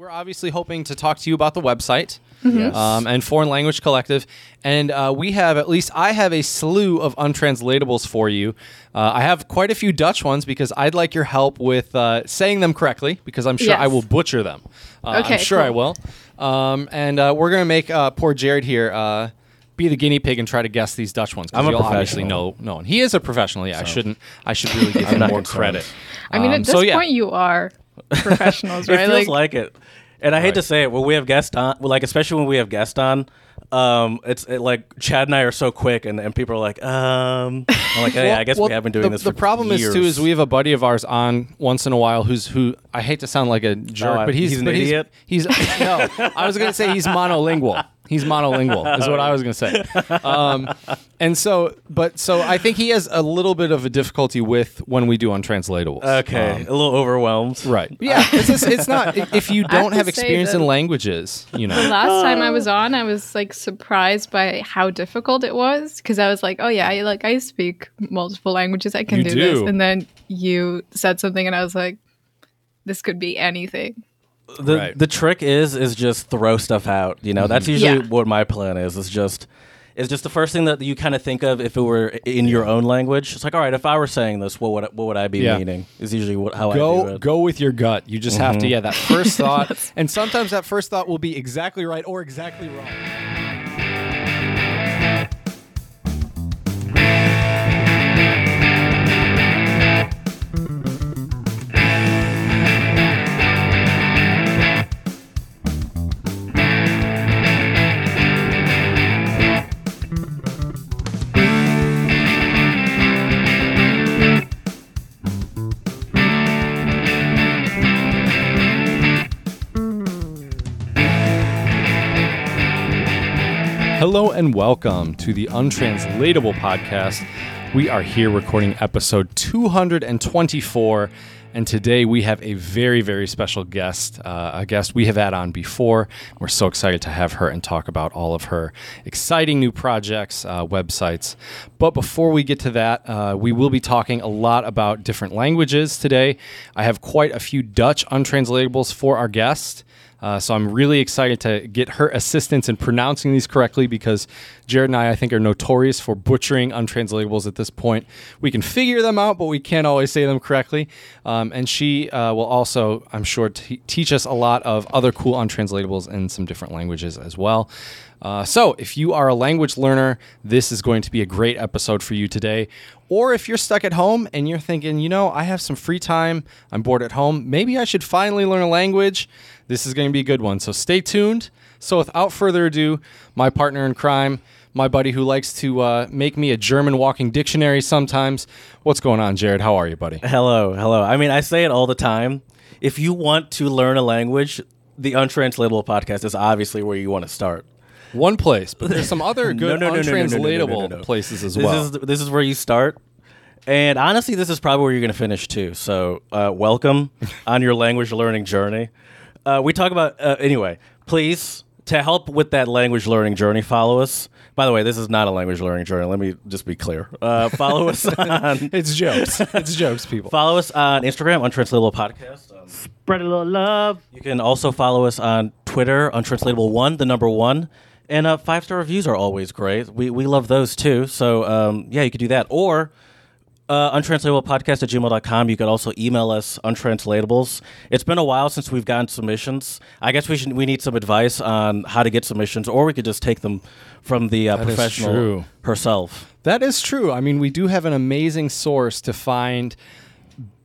we're obviously hoping to talk to you about the website Yes. um, and Foreign Language Collective. And uh, we have, at least I have a slew of untranslatables for you. Uh, I have quite a few Dutch ones because I'd like your help with uh, saying them correctly because I'm sure I will butcher them. Uh, Okay, I'm sure I will. Um, and uh, we're going to make uh, poor Jared here. Uh, be the guinea pig and try to guess these Dutch ones. 'cause I'm a you'll obviously know professional. know. And he is a professional. Yeah, I shouldn't. I should really give him not more concerned. credit. I mean, Um, at this so, yeah. point, you are professionals, It right? feels like, it. And I hate to say it, when we have guests on, like especially when we have guests on, um, it's it, like Chad and I are so quick, and, and people are like, um, I'm like, yeah, I guess Well, we have been doing the, this. The for problem years. is too is we have a buddy of ours on once in a while who's who I hate to sound like a jerk, I- but he's, he's an but idiot? He's, he's no, I was gonna say he's monolingual. He's monolingual is what I was gonna say. Um, and so, but so I think he has a little bit of a difficulty with when we do untranslatables. okay, Um, a little overwhelmed. right. Yeah. It's, just, it's not if you don't to have say experience that- in languages, you The know. last time I was on, I was like surprised by how difficult it was because I was like, "Oh yeah, I, like I speak multiple languages. I can You do, do. this." And then you said something, and I was like, "This could be anything." The Right. the trick is is just throw stuff out. You know, that's usually Yeah. what my plan is. Is just it's just the first thing that you kind of think of if it were in your own language. It's like, all right, if I were saying this, what would what would I be Yeah. meaning? Is usually what, how I do Go it. go with your gut. You just have to Mm-hmm. yeah that first thought, and sometimes that first thought will be exactly right or exactly wrong. Hello and welcome to the Untranslatable Podcast. We are here recording episode 224, and today we have a very, very special guest, uh, a guest we have had on before. We're so excited to have her and talk about all of her exciting new projects, uh, websites. But before we get to that, uh, we will be talking a lot about different languages today. I have quite a few Dutch untranslatables for our guest. Uh, so I'm really excited to get her assistance in pronouncing these correctly because Jared and I, I think, are notorious for butchering untranslatables at this point. We can figure them out, but we can't always say them correctly. Um, and she uh, will also, I'm sure, t- teach us a lot of other cool untranslatables in some different languages as well. Uh, so, if you are a language learner, this is going to be a great episode for you today. Or if you're stuck at home and you're thinking, you know, I have some free time, I'm bored at home, maybe I should finally learn a language, this is going to be a good one. So stay tuned. So without further ado, my partner in crime, my buddy who likes to uh, make me a German walking dictionary sometimes. What's going on, Jared? How are you, buddy? Hello, hello. I mean, I say it all the time. If you want to learn a language, the untranslatable podcast is obviously where you want to start. One place, but there's some other good untranslatable places as well. This is, this is where you start. And honestly, this is probably where you're going to finish too. So, uh, welcome on your language learning journey. Uh, we talk about uh, anyway. Please, to help with that language learning journey, follow us. By the way, this is not a language learning journey. Let me just be clear. Uh, follow us on it's jokes. it's jokes, people. follow us on Instagram, Untranslatable Podcast. Um, Spread a little love. you can also follow us on Twitter, Untranslatable One, the number one. And uh, five star reviews are always great. We, we love those too. So, um, yeah, you could do that. Or uh, untranslatablepodcast at gmail.com. You could also email us untranslatables. It's been a while since we've gotten submissions. I guess we should we need some advice on how to get submissions, or we could just take them from the uh, That is professional true. herself. That is true. I mean, we do have an amazing source to find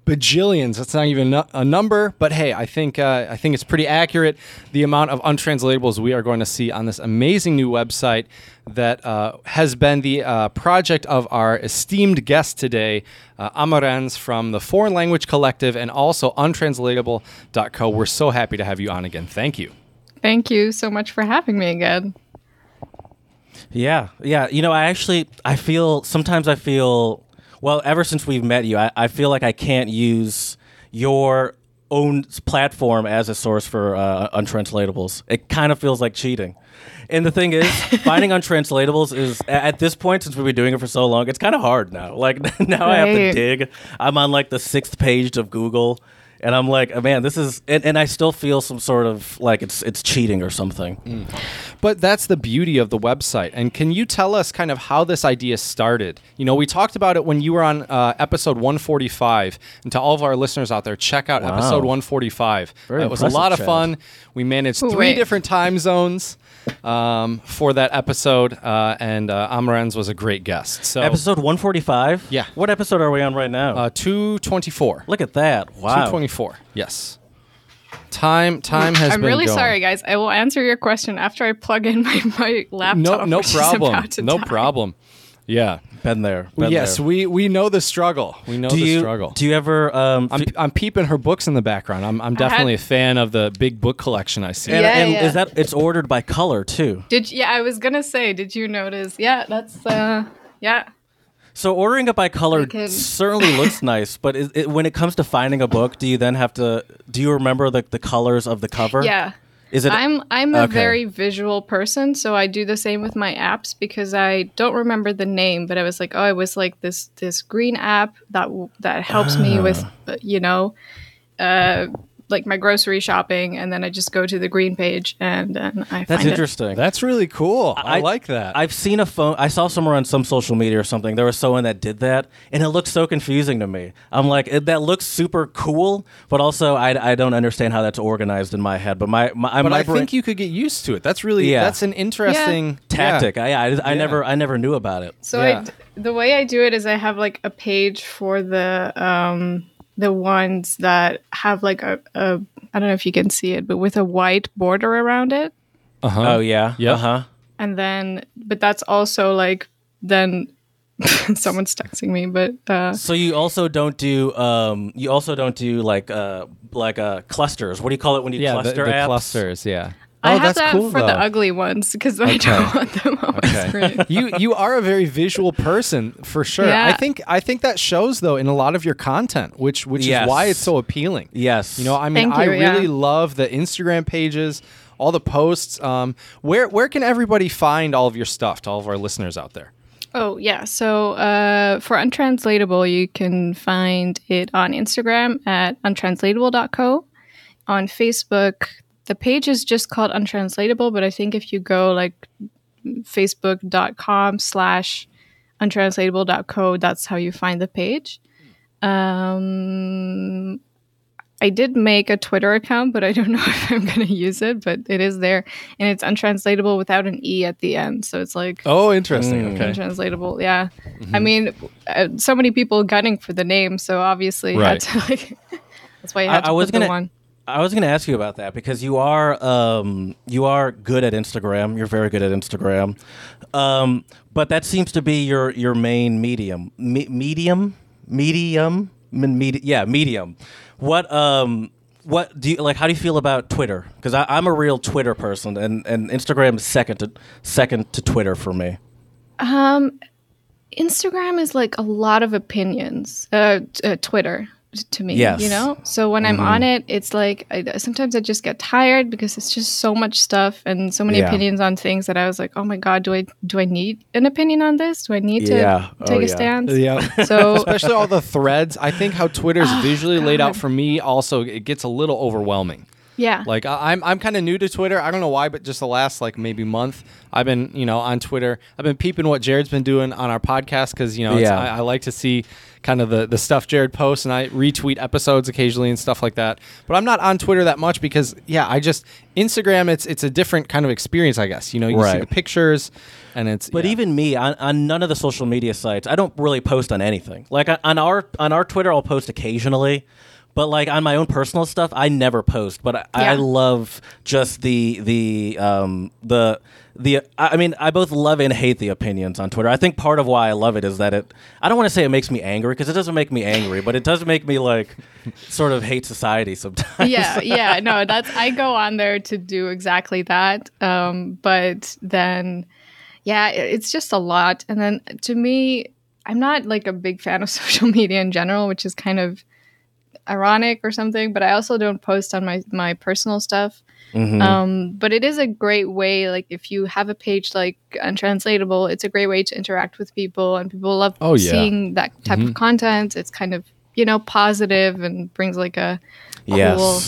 bajillions. That's not even a number, but hey, I think uh, I think it's pretty accurate. The amount of untranslatables we are going to see on this amazing new website that uh, has been the uh, project of our esteemed guest today, uh, Amarens from the Foreign Language Collective and also untranslatable.co. We're so happy to have you on again. Thank you. Thank you so much for having me again. Yeah, yeah. You know, I actually I feel sometimes I feel well. Ever since we've met you, I, I feel like I can't use your own platform as a source for uh, untranslatables. It kind of feels like cheating. And the thing is, finding untranslatables is at this point since we've been doing it for so long, it's kind of hard now. Like now I have to dig. I'm on like the sixth page of Google. And I'm like, man, this is, and, and I still feel some sort of like it's it's cheating or something. Mm. But that's the beauty of the website. And can you tell us kind of how this idea started? You know, we talked about it when you were on uh, episode 145. And to all of our listeners out there, check out Wow. episode 145. Very it was a lot of Chad. fun. We managed three Wait. different time zones um, for that episode, uh, and uh, Amarens was a great guest. So Episode 145. Yeah. What episode are we on right now? uh, 224. Look at that! Wow. 224. Yes. Time time has I'm been really going. sorry, guys. I will answer your question after I plug in my, my laptop. No no which is problem. about to No die. problem. Yeah. Been there. Been yes, there. we we know the struggle. We know do the you struggle. do you ever um I'm, f- I'm peeping her books in the background. I'm, I'm definitely a fan of the big book collection I see. and, Yeah, and yeah. is that it's ordered by color too? Did yeah? I was gonna say. Did you notice? Yeah, that's uh, yeah. So ordering it by color certainly looks nice, but is it, when it comes to finding a book, do you then have to? Do you remember the the colors of the cover? Yeah. Is it? I'm I'm a Okay. very visual person, so I do the same with my apps because I don't remember the name, but I was like, oh, it was like this this green app that that helps me with Ah. uh, you know, uh, like my grocery shopping, and then I just go to the green page and then I that's find it. interesting. That's really cool. I, I- like that. I've seen a phone. I saw somewhere on some social media or something. There was someone that did that, and it looked so confusing to me. I'm like, it, that looks super cool, but also I, I don't understand how that's organized in my head. But my my, but my I brain- think you could get used to it. That's really Yeah. that's an interesting tactic. Yeah. I, I, I Yeah. never I never knew about it. So Yeah. I d the way I do it is I have like a page for the um the ones that have like a, a I don't know if you can see it, but with a white border around it. Uh-huh. Oh yeah, Yep. uh huh. And then but that's also like then someone's texting me, but uh So you also don't do um you also don't do like uh like uh clusters. What do you call it when you Yeah, the, cluster the apps? clusters, yeah. I oh, have that's that cool for though. the ugly ones because I don't want them on my screen. you you are a very visual person for sure. Yeah. I think I think that shows though in a lot of your content, which which Yes. is why it's so appealing. Yes. You know, I mean, Thank I you, really yeah. love the Instagram pages, all the posts. Um, where where can everybody find all of your stuff to all of our listeners out there? Oh, yeah. So uh, for Untranslatable, you can find it on Instagram at untranslatable.co. On Facebook, the page is just called Untranslatable, but I think if you go like facebook.com slash untranslatable.co, that's how you find the page. Um, I did make a Twitter account, but I don't know if I'm going to use it, but it is there. And it's untranslatable without an E at the end. So it's like Oh, interesting. Mm. Okay. untranslatable. Yeah, I mean, uh, so many people gunning for the name, so obviously Right. had to like. that's why you I- to I was put gonna- the one. I was going to ask you about that because you are um, you are good at Instagram. You're very good at Instagram, um, but that seems to be your your main medium. Me- medium, medium, yeah, medium. What um what do you like? How do you feel about Twitter? Because I'm a real Twitter person, and, and Instagram is second to second to Twitter for me. Um, Instagram is like a lot of opinions. Uh, t- uh Twitter to me, Yes. you know. So when I'm mm-hmm. on it, it's like I, sometimes I just get tired because it's just so much stuff and so many Yeah. opinions on things that I was like, oh my god, do I do I need an opinion on this? Do I need to Yeah. Oh, take a yeah. stance? Yeah. So Especially all the threads. I think how Twitter's oh, visually laid out for me also it gets a little overwhelming. yeah, Like I- I'm I'm kind of new to Twitter. I don't know why, but just the last like maybe month, I've been you know on Twitter. I've been peeping what Jared's been doing on our podcast because you know it's, Yeah. I, I like to see kind of the the stuff Jared posts, and I retweet episodes occasionally and stuff like that. But I'm not on Twitter that much because yeah, I just Instagram. It's it's a different kind of experience, I guess. You know, you see Right. the pictures, and it's But yeah. even me on, on none of the social media sites, I don't really post on anything. Like on- on our on our Twitter, I'll post occasionally, but like on my own personal stuff, I never post. But I, I love just the the um the the I I mean I both love and hate the opinions on Twitter. I think part of why I love it is that it I don't want to say it makes me angry because it doesn't make me angry, but it does make me like sort of hate society sometimes. yeah, yeah, no, that's I go on there to do exactly that. Um, but then, yeah, it's just a lot. And then to me, I'm not like a big fan of social media in general, which is kind of ironic or something. But I also don't post on my my personal stuff. Mhm. Um, but it is a great way, like if you have a page like Untranslatable, it's a great way to interact with people, and people love Oh, yeah. seeing that type Mhm. of content. It's kind of you know positive and brings like a Yes. well,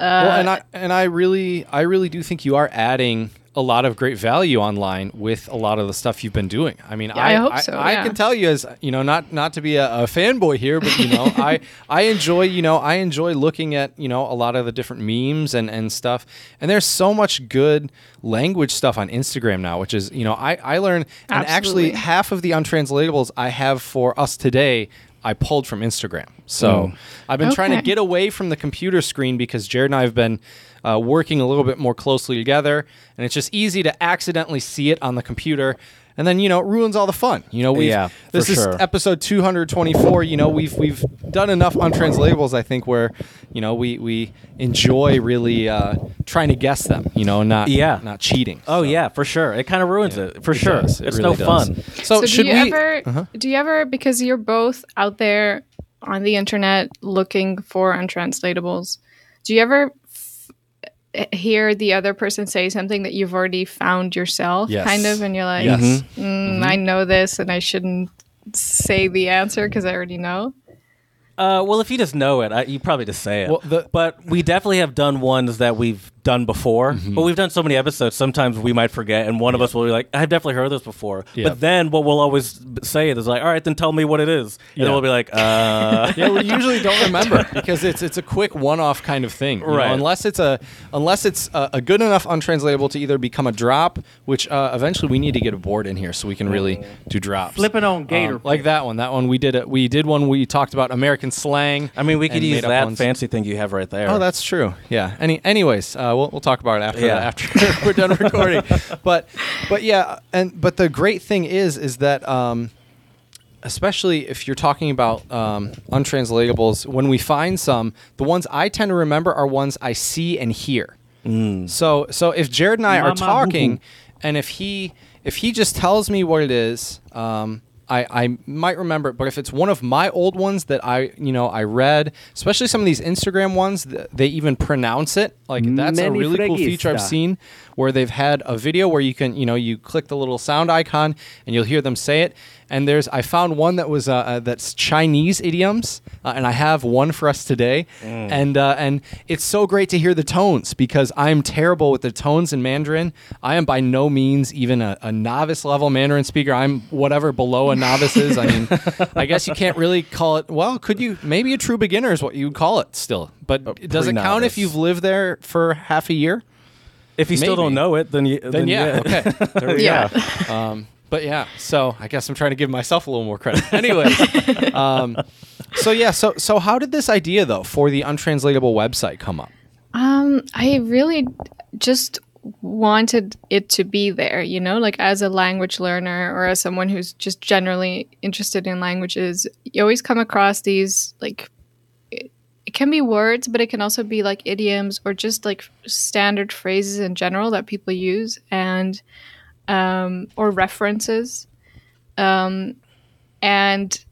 and I and I really I really do think you are adding a lot of great value online with a lot of the stuff you've been doing. I mean, I, I hope so, I, yeah. can tell you as you know, not not to be a, a fanboy here, but you know, I I enjoy you know I enjoy looking at you know a lot of the different memes and and stuff. And there's so much good language stuff on Instagram now, which is you know I I learn and actually half of the untranslatables I have for us today. I pulled from Instagram. So mm. I've been trying to get away from the computer screen because Jared and I have been uh, working a little bit more closely together, and it's just easy to accidentally see it on the computer. And then you know it ruins all the fun. You know, we Yeah, this is sure. episode 224. You know, we've we've done enough untranslatables. I think where you know we we enjoy really uh, trying to guess them. You know, not Yeah. not cheating. Oh So, yeah, for sure. It kind of ruins yeah, it. For it sure. does. It It's really no does. fun. So, So, should do you we? ever Uh-huh. do you ever because you're both out there on the internet looking for untranslatables, do you ever f- hear the other person say something that you've already found yourself Yes. kind of and you're like Yes. mm, I know this and I shouldn't say the answer because I already know. Uh, well, if you just know it, I, you probably just say it. Well, the- but we definitely have done ones that we've done before. Mm-hmm. But we've done so many episodes. Sometimes we might forget, and one of us will be like, "I've definitely heard this before." Yeah. But then what we'll always say is like, "All right, then tell me what it is," and Yeah. then we'll be like, "Uh." yeah, we usually don't remember because it's it's a quick one-off kind of thing, you know, Right. unless it's a unless it's a, a good enough untranslatable to either become a drop, which uh, eventually we need to get a board in here so we can really do drops. Flipping on Gator. Um, like that one. That one we did. A, we did one. We talked about American slang. I mean, we could use that fancy thing you have right there. Oh, that's true. Yeah. Any, anyways, uh, we'll we'll talk about it after Yeah. after we're done recording. but but yeah, and but the great thing is is that um, especially if you're talking about um, untranslatables, when we find some, the ones I tend to remember are ones I see and hear. So so if Jared and I are talking, boo-boo. and if he if he just tells me what it is, um, I, I might remember it. But if it's one of my old ones that I you know I read, especially some of these Instagram ones, th- they even pronounce it. Like that's a Many really cool feature I've seen where they've had a video where you can you know you click the little sound icon and you'll hear them say it. And there's I found one that was uh, uh, that's Chinese idioms, uh, and I have one for us today. And uh, and it's so great to hear the tones because I'm terrible with the tones in Mandarin. I am by no means even a, a novice level Mandarin speaker. I'm whatever below a novice is. I mean, I guess you can't really call it. Well, could you? Maybe a true beginner is what you would call it still. But does it count if you've lived there for half a year? if you still don't know it, then you, Then, yeah, okay. There we Yeah. go. Um, but yeah, so I guess I'm trying to give myself a little more credit. Anyways, um, so yeah, so so how did this idea though for the untranslatable website come up? Um, I really just wanted it to be there, you know, like as a language learner or as someone who's just generally interested in languages, you always come across these like it, it can be words, but it can also be like idioms or just like standard phrases in general that people use and um or references. Um and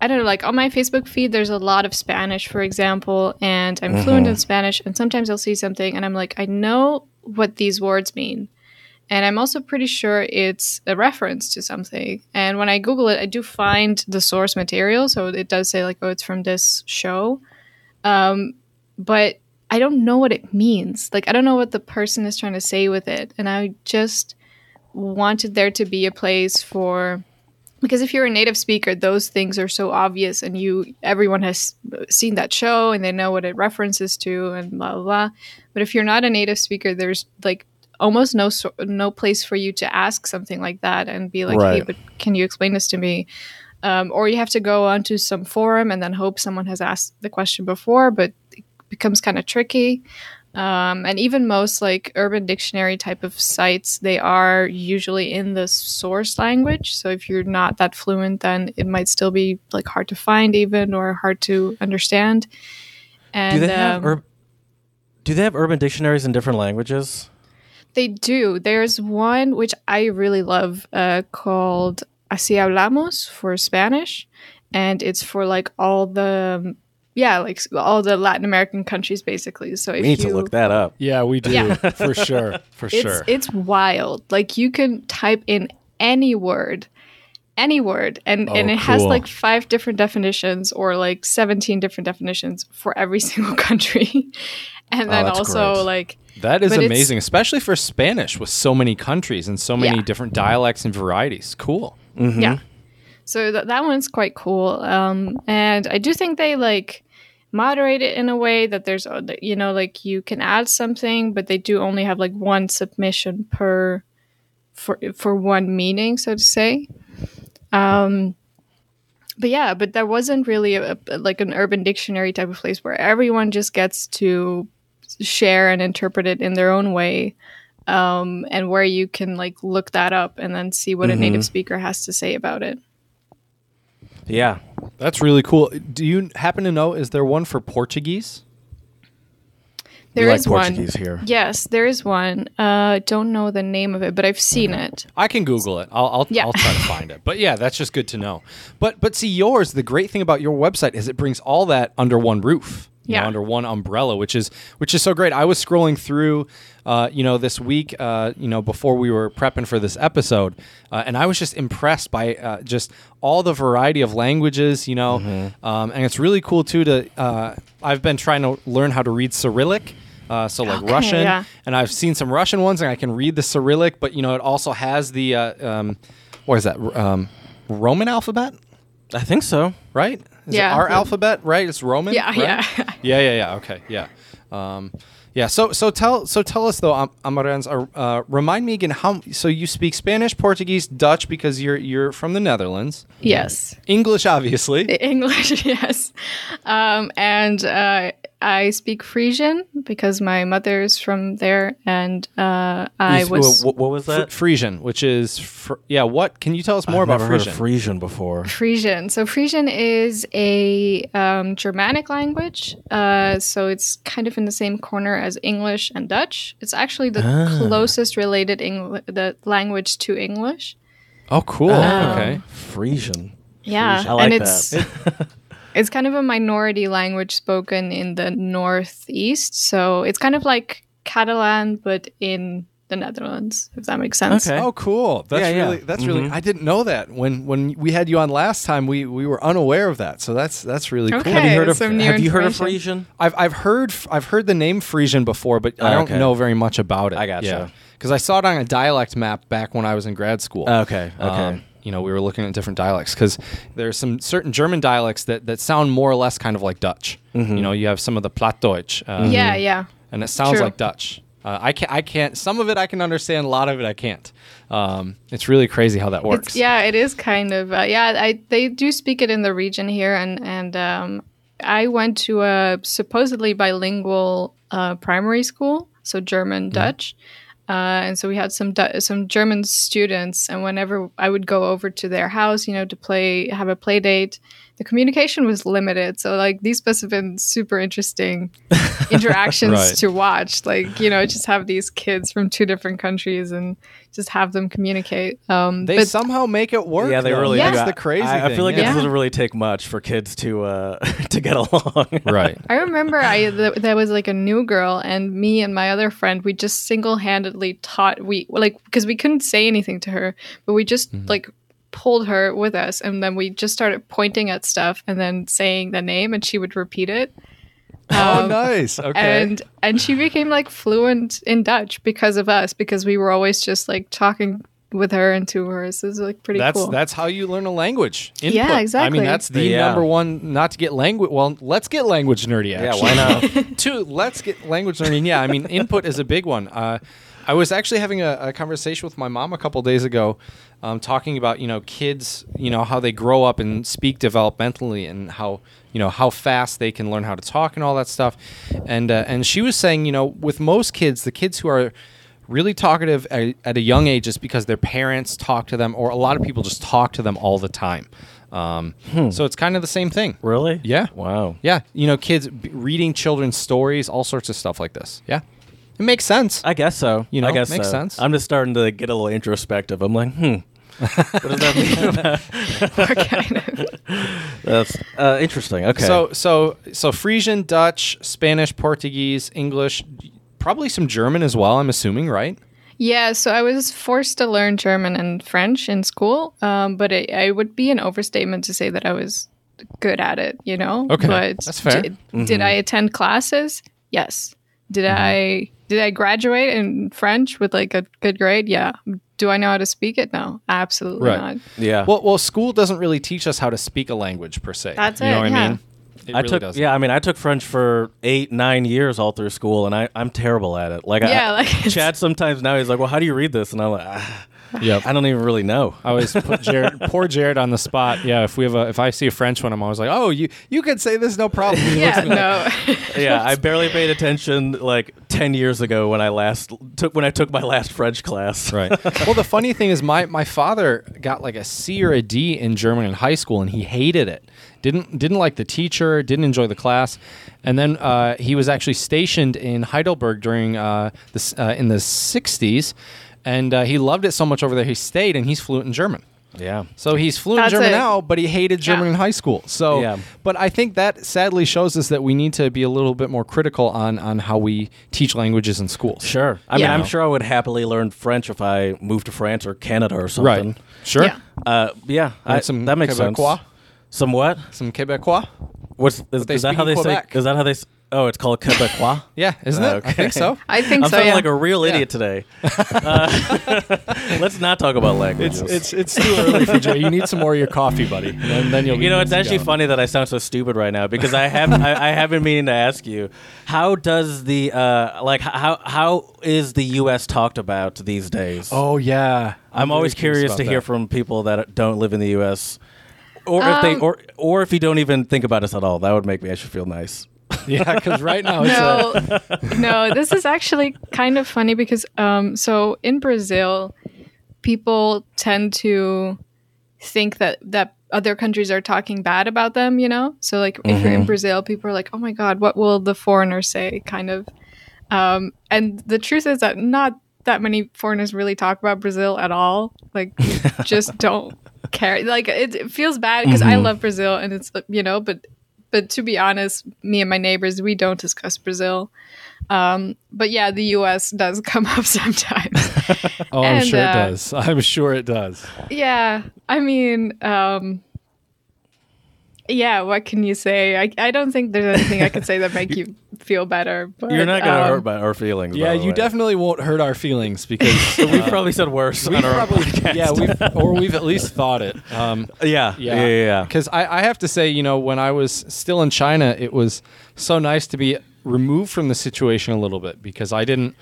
I don't know, like on my Facebook feed, there's a lot of Spanish, for example, and I'm fluent in Spanish. And sometimes I'll see something and I'm like, I know what these words mean. And I'm also pretty sure it's a reference to something. And when I Google it, I do find the source material. So it does say, like, oh, it's from this show. Um, but I don't know what it means. Like, I don't know what the person is trying to say with it. And I just wanted there to be a place for because if you're a native speaker those things are so obvious and you everyone has seen that show and they know what it references to and blah blah blah. But if you're not a native speaker there's like almost no no place for you to ask something like that and be like hey but can you explain this to me? Um, or you have to go onto some forum and then hope someone has asked the question before but it becomes kind of tricky um, and even most like urban dictionary type of sites they are usually in the source language so if you're not that fluent then it might still be like hard to find even or hard to understand and do they have um, ur- do they have urban dictionaries in different languages? They do. There's one which I really love uh, called Así Hablamos for Spanish, and it's for like all the um, yeah, like all the Latin American countries basically. So if We need you to look that up. Yeah, we do Yeah. for sure, for it's sure. it's wild. Like you can type in any word any word and, Oh, and it has like five different definitions or like 17 different definitions for every single country and then Oh, that's also great. like That is amazing, especially for Spanish with so many countries and so many Yeah. different dialects and varieties. Cool. yeah so th- that one's quite cool um, and i do think they like moderate it in a way that there's uh, you know like you can add something but they do only have like one submission per for for one meaning so to say. Um but yeah but there wasn't really a, a- like an urban dictionary type of place where everyone just gets to share and interpret it in their own way um, and where you can like look that up and then see what a native speaker has to say about it Yeah. That's really cool. Do you happen to know, is there one for Portuguese? We There like is one. Portuguese here. Yes, there is one. Uh, don't know the name of it, but I've seen it. I can Google it. I'll I'll, Yeah. I'll try to find it. But yeah, that's just good to know. But but see, yours. The great thing about your website is it brings all that under one roof. You know, Yeah. under one umbrella, which is which is so great. I was scrolling through, uh, you know, this week, uh, you know, before we were prepping for this episode, uh, and I was just impressed by uh, just all the variety of languages, you know, um, and it's really cool too. To uh, I've been trying to learn how to read Cyrillic. Uh, so like Okay, Russian, yeah. and I've seen some Russian ones, and I can read the Cyrillic, but you know it also has the uh, um, what is that um, Roman alphabet, I think so. right? Is it Yeah. our alphabet, right? It's Roman. Yeah, right? yeah. yeah, yeah, yeah. Okay, yeah, um, yeah. So, so tell, so tell us though, Am- Amarens, uh, uh, remind me again how. So you speak Spanish, Portuguese, Dutch because you're you're from the Netherlands. Yes, English, obviously. English. Yes, um, and uh, I speak Frisian because my mother's from there, and uh, I You was wha- what, was Fr- that? Frisian, which is fr- yeah. What can you tell us more I've about never heard of Frisian before. Frisian. So Frisian is a um, Germanic language. Uh, so it's kind of in the same corner as English and Dutch. It's actually the closest related Engl- the language to English. oh, cool. Um, okay. Frisian. Yeah, I like and it's that. it's kind of a minority language spoken in the northeast. So it's kind of like Catalan, but in the Netherlands. If that makes sense. Okay. Oh, cool. That's Yeah, yeah. really that's really. Mhm. I didn't know that when when we had you on last time. We we were unaware of that. So that's that's really cool. Okay. have you heard of some Have you heard of. Frisian? I've I've heard I've heard the name Frisian before, but I Oh, don't okay. know very much about it. I gotcha. Yeah, because I saw it on a dialect map back when I was in grad school. Okay, okay. Um, you know, we were looking at different dialects because there's some certain German dialects that, that sound more or less kind of like Dutch. Mm-hmm. You know, you have some of the Plattdeutsch, uh, Yeah, yeah. and it sounds True. like Dutch. Uh, I can't. I can't. Some of it I can understand. A lot of it I can't. Um, it's really crazy how that works. It's, yeah, it is kind of. Uh, yeah, I, they do speak it in the region here, and and um, I went to a supposedly bilingual uh, primary school, so German Dutch, uh, and so we had some some German students, and whenever I would go over to their house, you know, to play, have a play date, the communication was limited. So like these must have been super interesting interactions Right. to watch. Like you know, just have these kids from two different countries and just have them communicate. Um, they but somehow make it work. yeah, they though. really Yeah. do. That's the crazy I, I feel like yeah. it doesn't really take much for kids to uh, to get along. right. I remember I th- there was like a new girl, and me and my other friend, we just single handedly taught we like because we couldn't say anything to her, but we just Mm-hmm. like pulled her with us, and then we just started pointing at stuff and then saying the name, and she would repeat it. Oh, Um, nice. Okay. And and she became like fluent in Dutch because of us, because we were always just like talking with her and to her. So it was like pretty that's cool. that's how you learn a language. Input. Yeah, exactly I mean, that's the Yeah. number one. Not to get language. Well, let's get language nerdy. yeah, Actually. why not? Two, let's get language learning. Yeah, I mean, input is a big one. Uh, I was actually having a, a conversation with my mom a couple days ago, um, talking about you know kids, you know how they grow up and speak developmentally, and how you know how fast they can learn how to talk and all that stuff. And uh, and she was saying, you know, with most kids, the kids who are really talkative at, at a young age is because their parents talk to them, or a lot of people just talk to them all the time. Um, So it's kind of the same thing. really? Yeah. Wow. Yeah, you know, kids b- reading children's stories, all sorts of stuff like this. Yeah, it makes sense. I guess so. You know, I guess makes so. sense. I'm just starting to get a little introspective. I'm like, hmm. what does that mean? kind of. That's uh, interesting. Okay. So, so, so Frisian, Dutch, Spanish, Portuguese, English, probably some German as well. I'm assuming, right? Yeah, so I was forced to learn German and French in school, um, but it, it would be an overstatement to say that I was good at it, you know? Okay, but that's fair. Did, did I attend classes? Yes. Did I did I graduate in French with like a good grade? Yeah. Do I know how to speak it? No, absolutely Right. not. Yeah. Well, well, school doesn't really teach us how to speak a language per se. That's you know it, what I yeah. mean? It I really took doesn't. yeah, I mean, I took French for eight, nine years all through school, and I I'm terrible at it. Like, Yeah, I, like Chad sometimes now he's like, well, how do you read this? And I'm like, ah, Yep. I don't even really know. I always put Jared, poor Jared on the spot. Yeah, if we have a, if I see a French one, I'm always like, oh, you, you could say this, no problem. He Yeah, at like, no. yeah, I barely paid attention like ten years ago when I last took when I took my last French class. Right. Well, the funny thing is, my my father got like a C or a D in German in high school, and he hated it. Didn't didn't like the teacher. Didn't enjoy the class. And then uh, he was actually stationed in Heidelberg during uh, this uh, in the '60s, and uh, he loved it so much over there. He stayed, and he's fluent in German. Yeah. So he's fluent in That's German it. now, but he hated German Yeah. in high school. So, Yeah. but I think that sadly shows us that we need to be a little bit more critical on on how we teach languages in schools. Sure. I mean, I'm sure I would happily learn French if I moved to France or Canada or something. Right. Sure. Yeah. Uh, yeah. I, some that makes sense. Quebecois? Some what? Some Quebecois. What's is, they is that speak how they Quebec. say? Is that how they? S- Oh, it's called Quebecois. Yeah, isn't it? I think so. I think so. I'm so. feeling Yeah. like a real idiot today. Uh, let's not talk about languages. It's it's it's too early for Jay. You need some more of your coffee, buddy. And then you'll. be you know, it's actually go. funny that I sound so stupid right now because I have I, I have been meaning to ask you, how does the uh like how how is the U.S. talked about these days? Oh yeah, I'm, very always curious about to hear from people that don't live in the U.S. Or if they Um, or or if you don't even think about us at all, that would make me actually feel nice. Yeah, because right now it's uh, a, no, no, this is actually kind of funny because um, so in Brazil, people tend to think that that other countries are talking bad about them. You know, so like if you're in Brazil, people are like, "Oh my God, what will the foreigner say?" Kind of. Um, and the truth is that not that many foreigners really talk about Brazil at all. Like, just don't care. Like, it, it feels bad because I love Brazil, and it's you know, but but to be honest, me and my neighbors, we don't discuss Brazil. Um, but yeah, the U.S. does come up sometimes. oh, I'm And, sure it uh, does. I'm sure it does. yeah, I mean, um, yeah. What can you say? I, I don't think there's anything I can say that make you feel better. But, You're not gonna um, hurt by our feelings. Yeah, by the you way. definitely won't hurt our feelings because We've probably said worse we on our probably podcast. yeah we've or we've at least thought it. Um, yeah, yeah, yeah, yeah. Because I, I have to say, you know, when I was still in China, it was so nice to be removed from the situation a little bit because I didn't,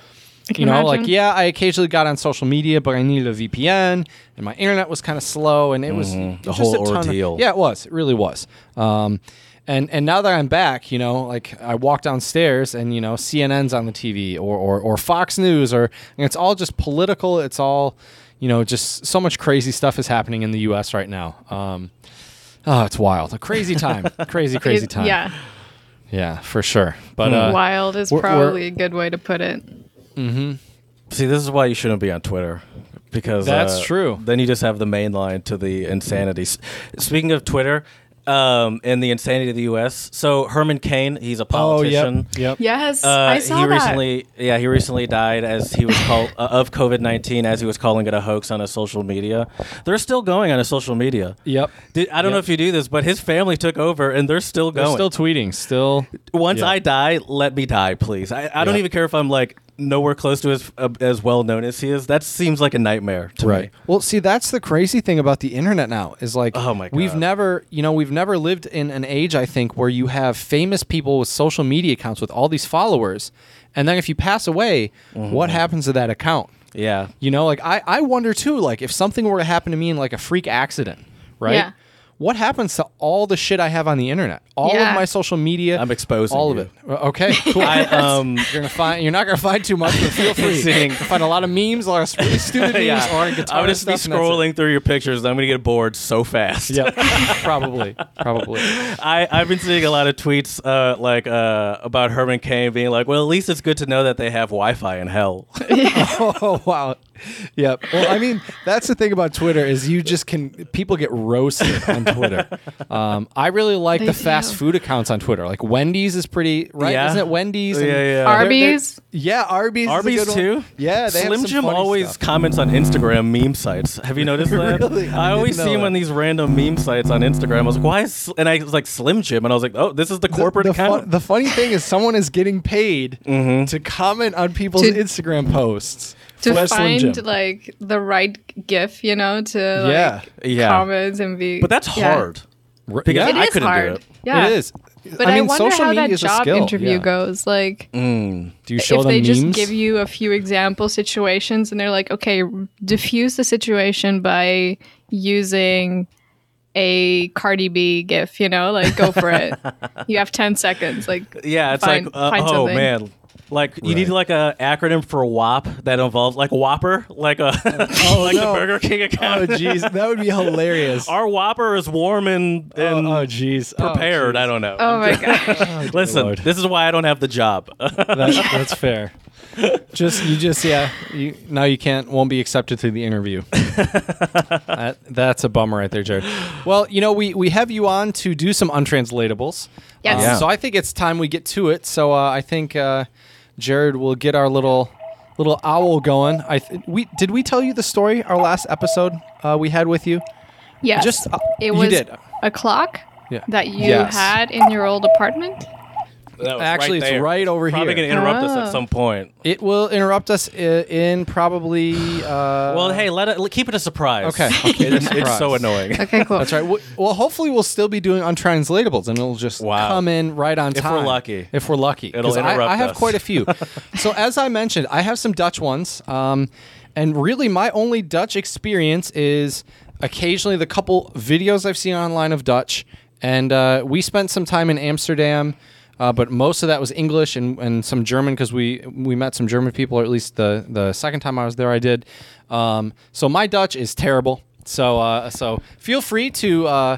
you know, like, yeah, I occasionally got on social media, but I needed a VPN and my internet was kind of slow and it was Mhm. The just whole a ton of- ordeal. yeah, it was. It really was. Um, and, and now that I'm back, you know, like I walk downstairs and you know CNN's on the TV or, or, or Fox News or and it's all just political. It's all, you know, just so much crazy stuff is happening in the U.S. right now. Um, Oh, it's wild. A crazy time. crazy, crazy it- time. Yeah, Yeah, for sure. But uh, wild is we're- we're- probably a good way to put it. Mm-hmm. See, this is why you shouldn't be on Twitter. Because That's uh, true. Then you just have the main line to the insanity. S- Speaking of Twitter, um, and the insanity of the U.S. So Herman Cain, he's a oh, politician. yep, yep. Yes, Uh, I saw he that. recently, yeah, he recently died as he was called uh, of COVID nineteen, as he was calling it a hoax on his social media. They're still going on his social media. Yep. Did, I don't know if you do this, but his family took over, and they're still going. They're going. still tweeting. Still. Once Yeah. I die, let me die, please. I, I don't even care if I'm like nowhere close to as uh, as well known as he is. That seems like a nightmare to Right. me. Well, see, that's the crazy thing about the internet now is like, Oh my God. we've never, you know, we've never lived in an age, I think, where you have famous people with social media accounts with all these followers, and then if you pass away, Mm-hmm. what happens to that account? Yeah. You know, like I, I wonder too, like if something were to happen to me in like a freak accident, right? Yeah. What happens to all the shit I have on the internet? All Yeah. of my social media. I'm exposing all you. of it. Okay, cool. I um you're gonna find. You're not gonna find too much, but feel free. Seeing- You'll find a lot of memes, a lot of really stupid memes, yeah. a lot of guitar I'm just be stuff. and scrolling through your pictures. and I'm gonna get bored so fast. Yeah, probably, probably. I, I've been seeing a lot of tweets uh, like uh, about Herman Cain being like, well, at least it's good to know that they have Wi-Fi in hell. Oh wow, Yep. Well, I mean, that's the thing about Twitter is you just can people get roasted on Twitter. Um, I really like They the fast food accounts on Twitter. Like Wendy's is pretty right, Yeah. isn't it? Wendy's. and- Yeah, yeah. they're- they're- Arby's. yeah, Arby's. is a Arby's good one. too. Yeah, they have Slim some Jim funny always stuff. comments on Instagram meme sites. Have you noticed that? Really? I I, always see know him on these random meme sites on Instagram. I was like, why? Is, and I was like Slim Jim, and I was like, oh, this is the corporate the, account. fun- the funny thing is, someone is getting paid to comment on people's To- Instagram posts to for find Jim. like the right gif, you know, to Yeah. like Yeah. comment and be. but that's yeah. hard. R- Because yeah, I couldn't do hard. it. Yeah, It is. But I I, wonder social how media that is a job skill. interview yeah. goes. Like, Mm. Do you show if them they memes? just give you a few example situations and they're like, okay, diffuse the situation by using a Cardi B gif, you know, like go for it. you have 10 seconds. Like, Yeah, it's Find- like, uh, find oh something. man, like you need like a acronym for WAP that involves like Whopper, like a oh, like no. the Burger King Oh, account. jeez, that would be hilarious. Our Whopper is warm and, oh, and oh, jeez, Oh, prepared. jeez. I don't know. oh my gosh. Listen, Lord. this is why I don't have the job. That- that's fair. Just you just yeah. You, now you can't won't be accepted to the interview. that, that's a bummer right there, Jared. Well, you know we we have you on to do some untranslatables. Yes. Um, Yeah. So I think it's time we get to it. So uh, I think uh, Jared will get our little little owl going. I th- we did we tell you the story our last episode uh, we had with you. Yes. Just uh, it was did. a clock Yeah. that you Yes. had in your old apartment. That was Actually, it's there. right over Probably here. Probably gonna interrupt us at some point. It will interrupt us i- in probably. Uh, Well, hey, let it keep it a surprise. Okay, I'll keep it's, it's so annoying. Okay, cool. That's right. Well, hopefully we'll still be doing untranslatables, and it'll just Wow. come in right on If time. If we're lucky. If we're lucky, It'll 'Cause I, interrupt I have us. quite a few. so as I mentioned, I have some Dutch ones, um, and really my only Dutch experience is occasionally the couple videos I've seen online of Dutch, and uh, we spent some time in Amsterdam. Uh, but most of that was English and, and some German because we we met some German people, or at least the the second time I was there, I did. Um, so my Dutch is terrible. So uh, so feel free to uh,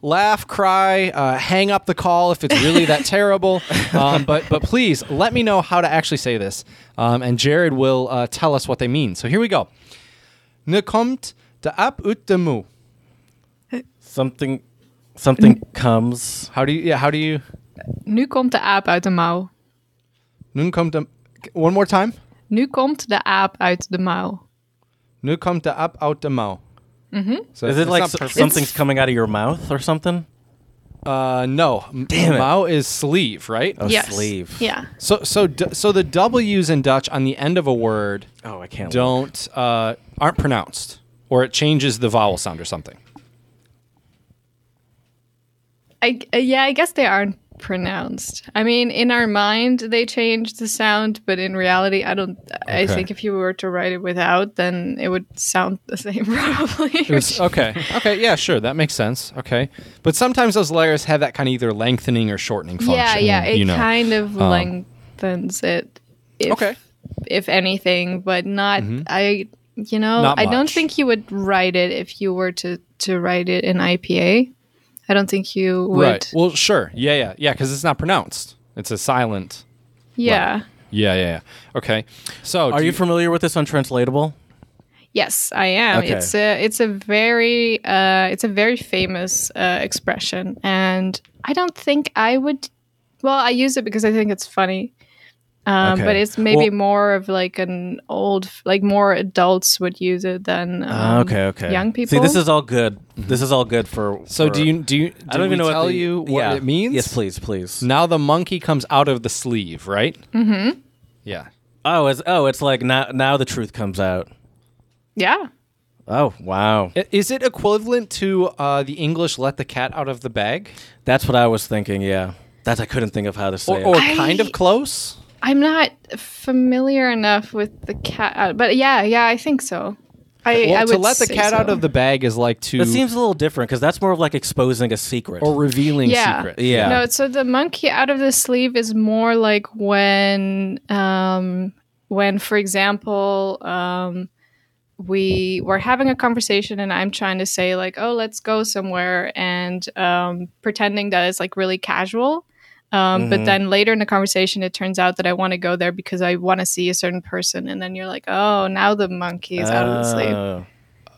laugh, cry, uh, hang up the call if it's really that terrible. Um, but but please let me know how to actually say this, um, and Jared will uh, tell us what they mean. So here we go. Ne komt de app uit de mu. Something, something comes. How do you? Yeah. How do you? Nu komt de aap uit de mouw. Nu komt de. One more time. Nu komt de aap uit de mouw. Nu komt de app uit de mouw. Mm-hmm. So Is it like not s- perfect. something's coming out of your mouth or something? Uh, no. M- Damn it. Mouw is sleeve, right? Oh, yes. sleeve. Yeah. So so d- so the W's in Dutch on the end of a word Oh, I can't. don't uh, aren't pronounced, or it changes the vowel sound or something. I uh, yeah, I guess they aren't pronounced. I mean, in our mind they change the sound, but in reality, I don't. I think if you were to write it without, then it would sound the same probably. It's- okay. Okay. Yeah. Sure. That makes sense. Okay. But sometimes those letters have that kind of either lengthening or shortening function. yeah, yeah, it you know. kind of Um, lengthens it. If, Okay. If anything, but not. I. You know, Not I don't think you would write it if you were to to write it in IPA. I don't think you would. Right. Well, sure. Yeah. Yeah. Yeah. Because it's not pronounced. It's a silent. yeah. Yeah. Yeah. Yeah. Okay. So Are do you familiar with this untranslatable? Yes, I am. Okay. It's a it's a very uh, it's a very famous uh, expression, and I don't think I would. Well, I use it because I think it's funny, um, Okay. but it's maybe Well- more of like an old, like more adults would use it than um, Ah, okay, okay. young people. See, this is all good. This is all good for. So for- do you do you? Did I don't even know tell what the, you what yeah. it means? Yes, please, please. Now the monkey comes out of the sleeve, right? Mm-hmm. Yeah. Oh, it's oh, it's like now now the truth comes out. yeah. Oh, wow. Is it equivalent to uh, the English "let the cat out of the bag," That's what I was thinking. Yeah, that's I couldn't think of how to say or, it. or I- kind of close? I'm not familiar enough with the cat, uh, but yeah, yeah, I think so. I, Well, I to would let the say cat out of the bag is like to It seems a little different because that's more of like exposing a secret. or revealing Yeah. secret. Yeah. No, so the monkey out of the sleeve is more like when, um, when, for example, um, we were having a conversation and I'm trying to say like, oh, let's go somewhere, and um, pretending that it's like really casual. Um, But then later in the conversation, it turns out that I want to go there because I want to see a certain person, and then you're like, oh, now the monkey is out of the sleep. Uh,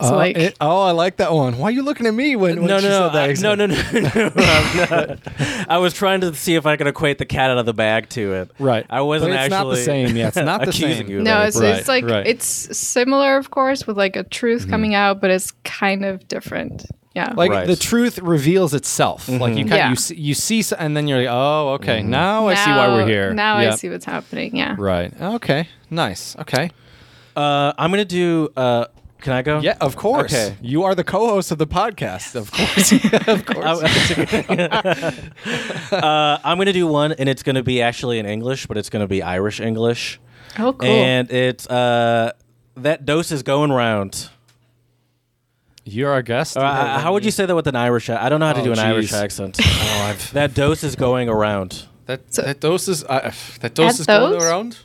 It's Uh, like it- oh, I like that one. Why are you looking at me when, when no, she no, no, said that? I, no, example? no, no, no, I'm not. I was trying to see if I could equate the cat out of the bag to it. Right. I wasn't But it's not the same. Yeah, it's not the same. you. no, it's, Right, it's like right. it's similar, of course, with like a truth coming out, but it's kind of different. Yeah. Like Right. the truth reveals itself. Like you kind Yeah. of you see, you see, s- and then you're like, oh, okay, now I see why we're here. Now Yep. I see what's happening. Yeah. Right. Okay. Nice. Okay. Uh, I'm gonna do. Uh, can I go? Yeah. Of course. Okay. You are the co-host of the podcast. Of course. of course. uh, I'm gonna do one, and it's gonna be actually in English, but it's gonna be Irish English, Oh, cool. and it's uh, that dose is going round. You're our guest. Uh, how would you say that with an Irish? I don't know how to Oh, do an Irish accent. Oh, I've, that dose is going around. that that dose is uh, that dose At is going around.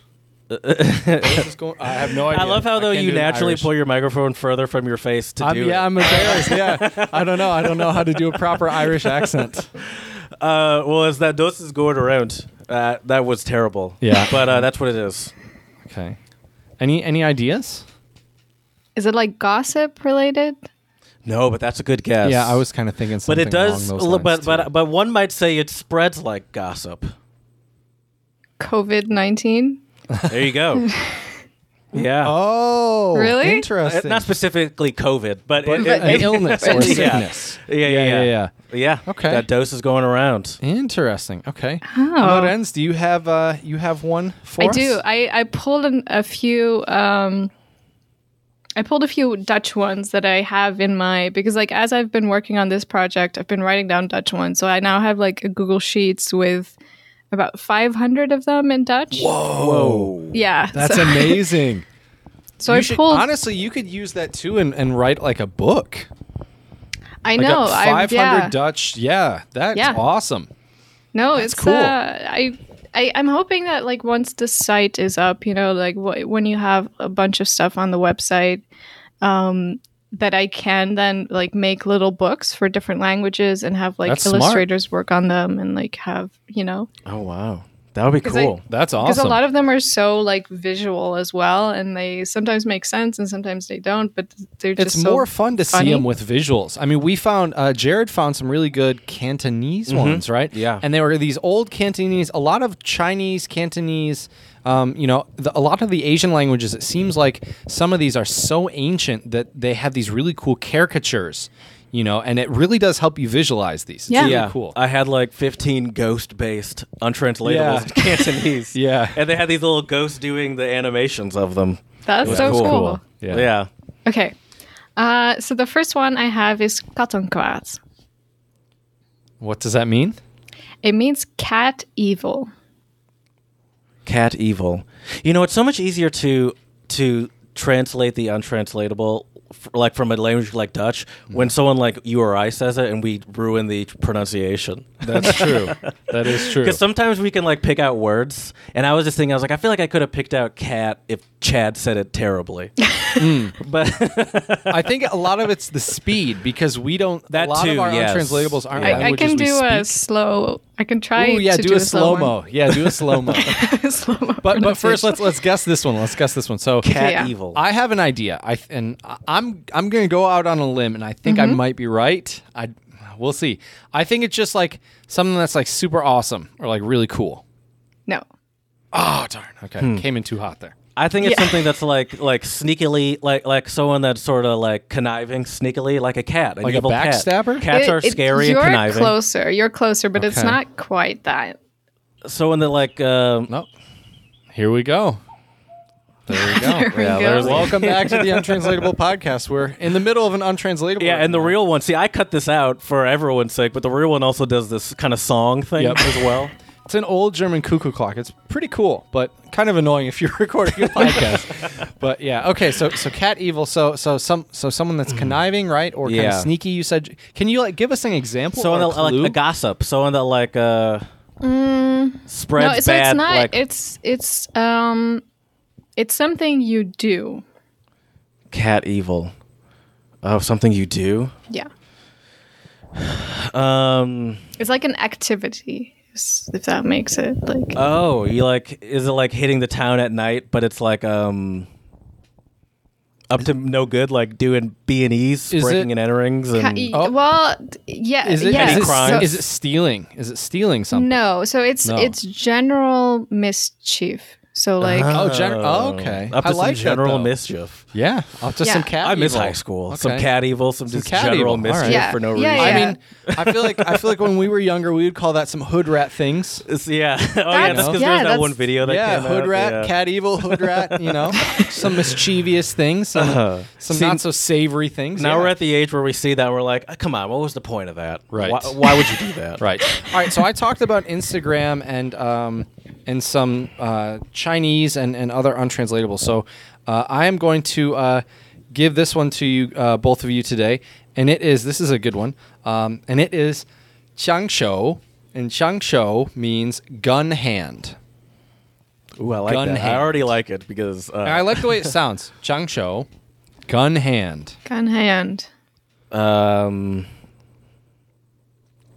Going- I have no idea. I love how though you naturally pull your microphone further from your face to I'm, do yeah, it. I'm embarrassed. Yeah, I don't know. I don't know how to do a proper Irish accent. Uh, well, as that dose is going around, uh, that was terrible. Yeah. but uh, that's what it is. Okay. Any any ideas? is it like gossip related? No, but that's a good guess. Yeah, I was kind of thinking But something it does. along those lines, But too. but but one might say it spreads like gossip. COVID nineteen. There you go. yeah. Oh, Really? Uh, Interesting. Not specifically COVID, but, but it, an it- illness or Yeah. sickness. Yeah, yeah, yeah, yeah, yeah. Yeah. Okay. That dose is going around. Interesting. Okay. Oh. Amarens, do you have uh you have one for I us? do. I I pulled an, a few. Um, I pulled a few Dutch ones that I have in my because like as I've been working on this project, I've been writing down Dutch ones. So I now have like a Google Sheets with about 500 of them in Dutch. Whoa. Yeah, That's so, amazing. so You I should- pulled. honestly, you could use that too and, and write like a book. I Like know. a I 500 yeah. Dutch. Yeah, that's Yeah. awesome. No, That's it's cool. Uh, I, I I'm hoping that like once the site is up, you know, like wh- when you have a bunch of stuff on the website, um, that I can then like make little books for different languages and have like That's smart. illustrators work on them and like have you know Oh wow. That would be 'Cause I- cool. That's awesome. because a lot of them are so like visual as well and they sometimes make sense and sometimes they don't but they're just it's so more fun to see them with visuals. I mean, we found uh, Jared found some really good Cantonese ones, right? Mm-hmm. Yeah. and they were these old Cantonese. A lot of Chinese, Cantonese. Um, you know, the, a lot of the Asian languages. It seems like some of these are so ancient that they have these really cool caricatures. You know, and it really does help you visualize these. It's Yeah. really yeah, cool. I had like 15 ghost-based untranslatables Yeah. in Cantonese. Yeah. and they had these little ghosts doing the animations of them. that's so cool. cool, Cool. Yeah. Yeah. okay uh, so the first one I have is kattenkwaad. What does that mean? It means cat evil. Cat evil. You know, it's so much easier to to translate the untranslatable, f- like from a language like Dutch, when mm. someone like you or I says it, and we ruin the pronunciation. That's true. that is true. Because sometimes we can like pick out words, and I was just thinking, I was like, I feel like I could have picked out cat if Chad said it terribly. Mm. But I think a lot of it's the speed because we don't. That a lot too, of our yes. untranslatable aren't Yeah. I, I languages can we do a speak. slow. I can try. Ooh, yeah, to do, a slow slow mo. Yeah, do a slow mo. slow-mo but but first, let's let's guess this one. Let's guess this one. So cat yeah. evil. I have an idea. I and I- I'm I'm gonna go out on a limb, and I think Mm-hmm. I might be right. I we'll see. I think it's just like something that's like super awesome or like really cool. no. Oh darn. Okay, Hmm. came in too hot there. I think it's Yeah. something that's like like sneakily like like someone that's sort of like conniving sneakily like a cat, an Like a evil cat. backstabber? Cats It- are it- scary and You're conniving. closer. You're closer, but it's not quite that. So Someone that like um, Nope. Here we go. There we go. There we Yeah, go. Welcome back to the Untranslatable Podcast. We're in the middle of an untranslatable. yeah, right and the real one. See, I cut this out for everyone's sake, but the real one also does this kind of song thing Yep. as well. It's an old German cuckoo clock. It's pretty cool, but kind of annoying if you're recording a podcast. but yeah, okay. So so cat evil. So so some so someone that's conniving, right, or kind Yeah. of sneaky. You said. Can you like give us an example? Someone or that like clue? a gossip. Someone that like uh spreads no, so bad. it's not. like it's it's um, it's something you do. cat evil. Oh, something you do. Yeah, Um, it's like an activity. S- if that makes it like. Oh, you like? Is it like hitting the town at night? But it's like um, up to no good, like doing B and E's, Is breaking it- and enterings, and Ki- Oh. Well, d- yeah, Is it, yeah. is, it crime? is it stealing? Is it stealing something? No, so it's No. it's general mischief. So like, Oh, gen- oh, okay. Up to I some like that, general though. mischief. Yeah, up to Yeah. some cat. I miss evil. high school. Some cat evil, some, Some just cat general evil. Mischief right. Yeah. for no Yeah, reason. I mean, I feel like I feel like when we were younger, we would call that some hood rat things. It's- yeah. Oh yeah, That's- that's because yeah, there's that that's- one video that yeah, came hood out, rat, yeah. cat evil, hood rat. You know, some mischievous things, some, Uh-huh. some See, not so savory things. Now yeah. we're at the age where we see that we're like, "Ah, come on, what was the point of that? Right. Why, why would you do that? Right. All right. So I talked about Instagram and um, and some uh, Chinese and, and other untranslatable. So uh, I am going to uh, give this one to you, uh, both of you today, and it is this is a good one, um, and it is Qiangshou, and Qiangshou means gun hand. Ooh, I like Gun that. hand. I already like it because uh, I like the way it sounds. Qiangshou, gun hand. gun hand. um,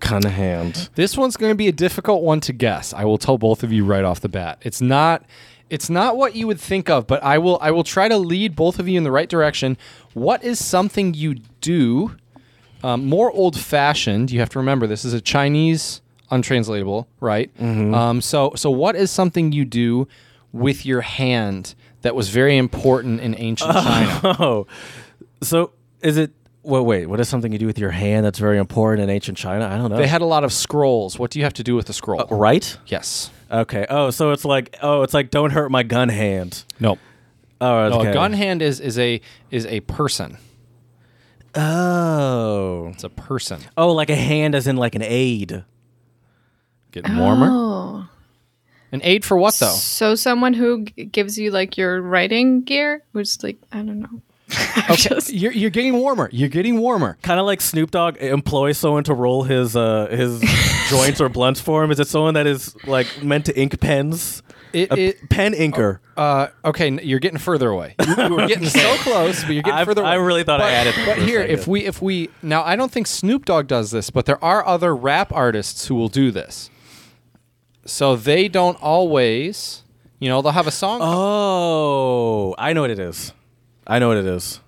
kind of hand. This one's going to be a difficult one to guess. I will tell both of you right off the bat. It's not it's not what you would think of, but I will I will try to lead both of you in the right direction. What is something you do um, more old fashioned? You have to remember this is a Chinese untranslatable, right? Um, so so what is something you do with your hand that was very important in ancient China? Oh, so is it? Well, wait. What is something you do with your hand that's very important in ancient China? I don't know. They had a lot of scrolls. What do you have to do with the scroll? Uh, right. yes. Okay. Oh, so it's like oh, it's like don't hurt my gun hand. Nope. Oh, No, a gun hand is is a is a person. Oh. It's a person. Oh, like a hand as in like an aid. Getting warmer. Oh, An aid for what though? so someone who g- gives you like your writing gear, which like I don't know. Okay, you're, you're getting warmer. You're getting warmer. Kind of like Snoop Dogg employs someone to roll his uh, his joints or blunts for him. Is it someone that is like meant to ink pens? It, it pen inker. uh, okay. You're getting further away. You, you were getting so close, but you're getting I've- further. away. I really thought I but, added But here, if we if we now, I don't think Snoop Dogg does this, but there are other rap artists who will do this. So they don't always, you know, they'll have a song. Oh, I know what it is. I know what it is.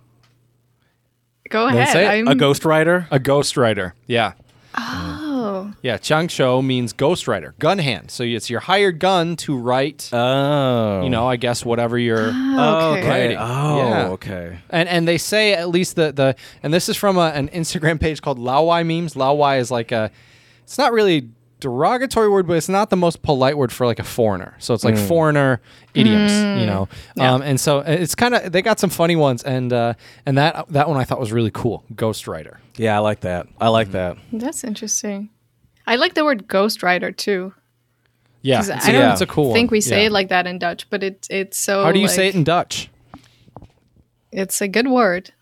Go Then ahead. say it. I'm, A ghostwriter. A ghostwriter. Yeah. Oh, Yeah, Qiangshou means ghostwriter, gun hand. So it's your hired gun to write, Oh, you know, I guess whatever you're. Oh, okay. Okay. Writing. Oh, Yeah. okay. And and they say at least the the and this is from a, an Instagram page called Laowai memes. Laowai is like a, it's not really a derogatory word, but it's not the most polite word for like a foreigner. So it's like foreigner idioms, you know. Um, and so it's kind of they got some funny ones, and uh, and that that one I thought was really cool. Ghostwriter. Yeah, I like that. I like that. that's interesting. I like the word ghostwriter too. Yeah, 'cause it's, I don't it's a cool. think one. we say Yeah. it like that in Dutch, but it it's so. How do you say it in Dutch? It's a good word.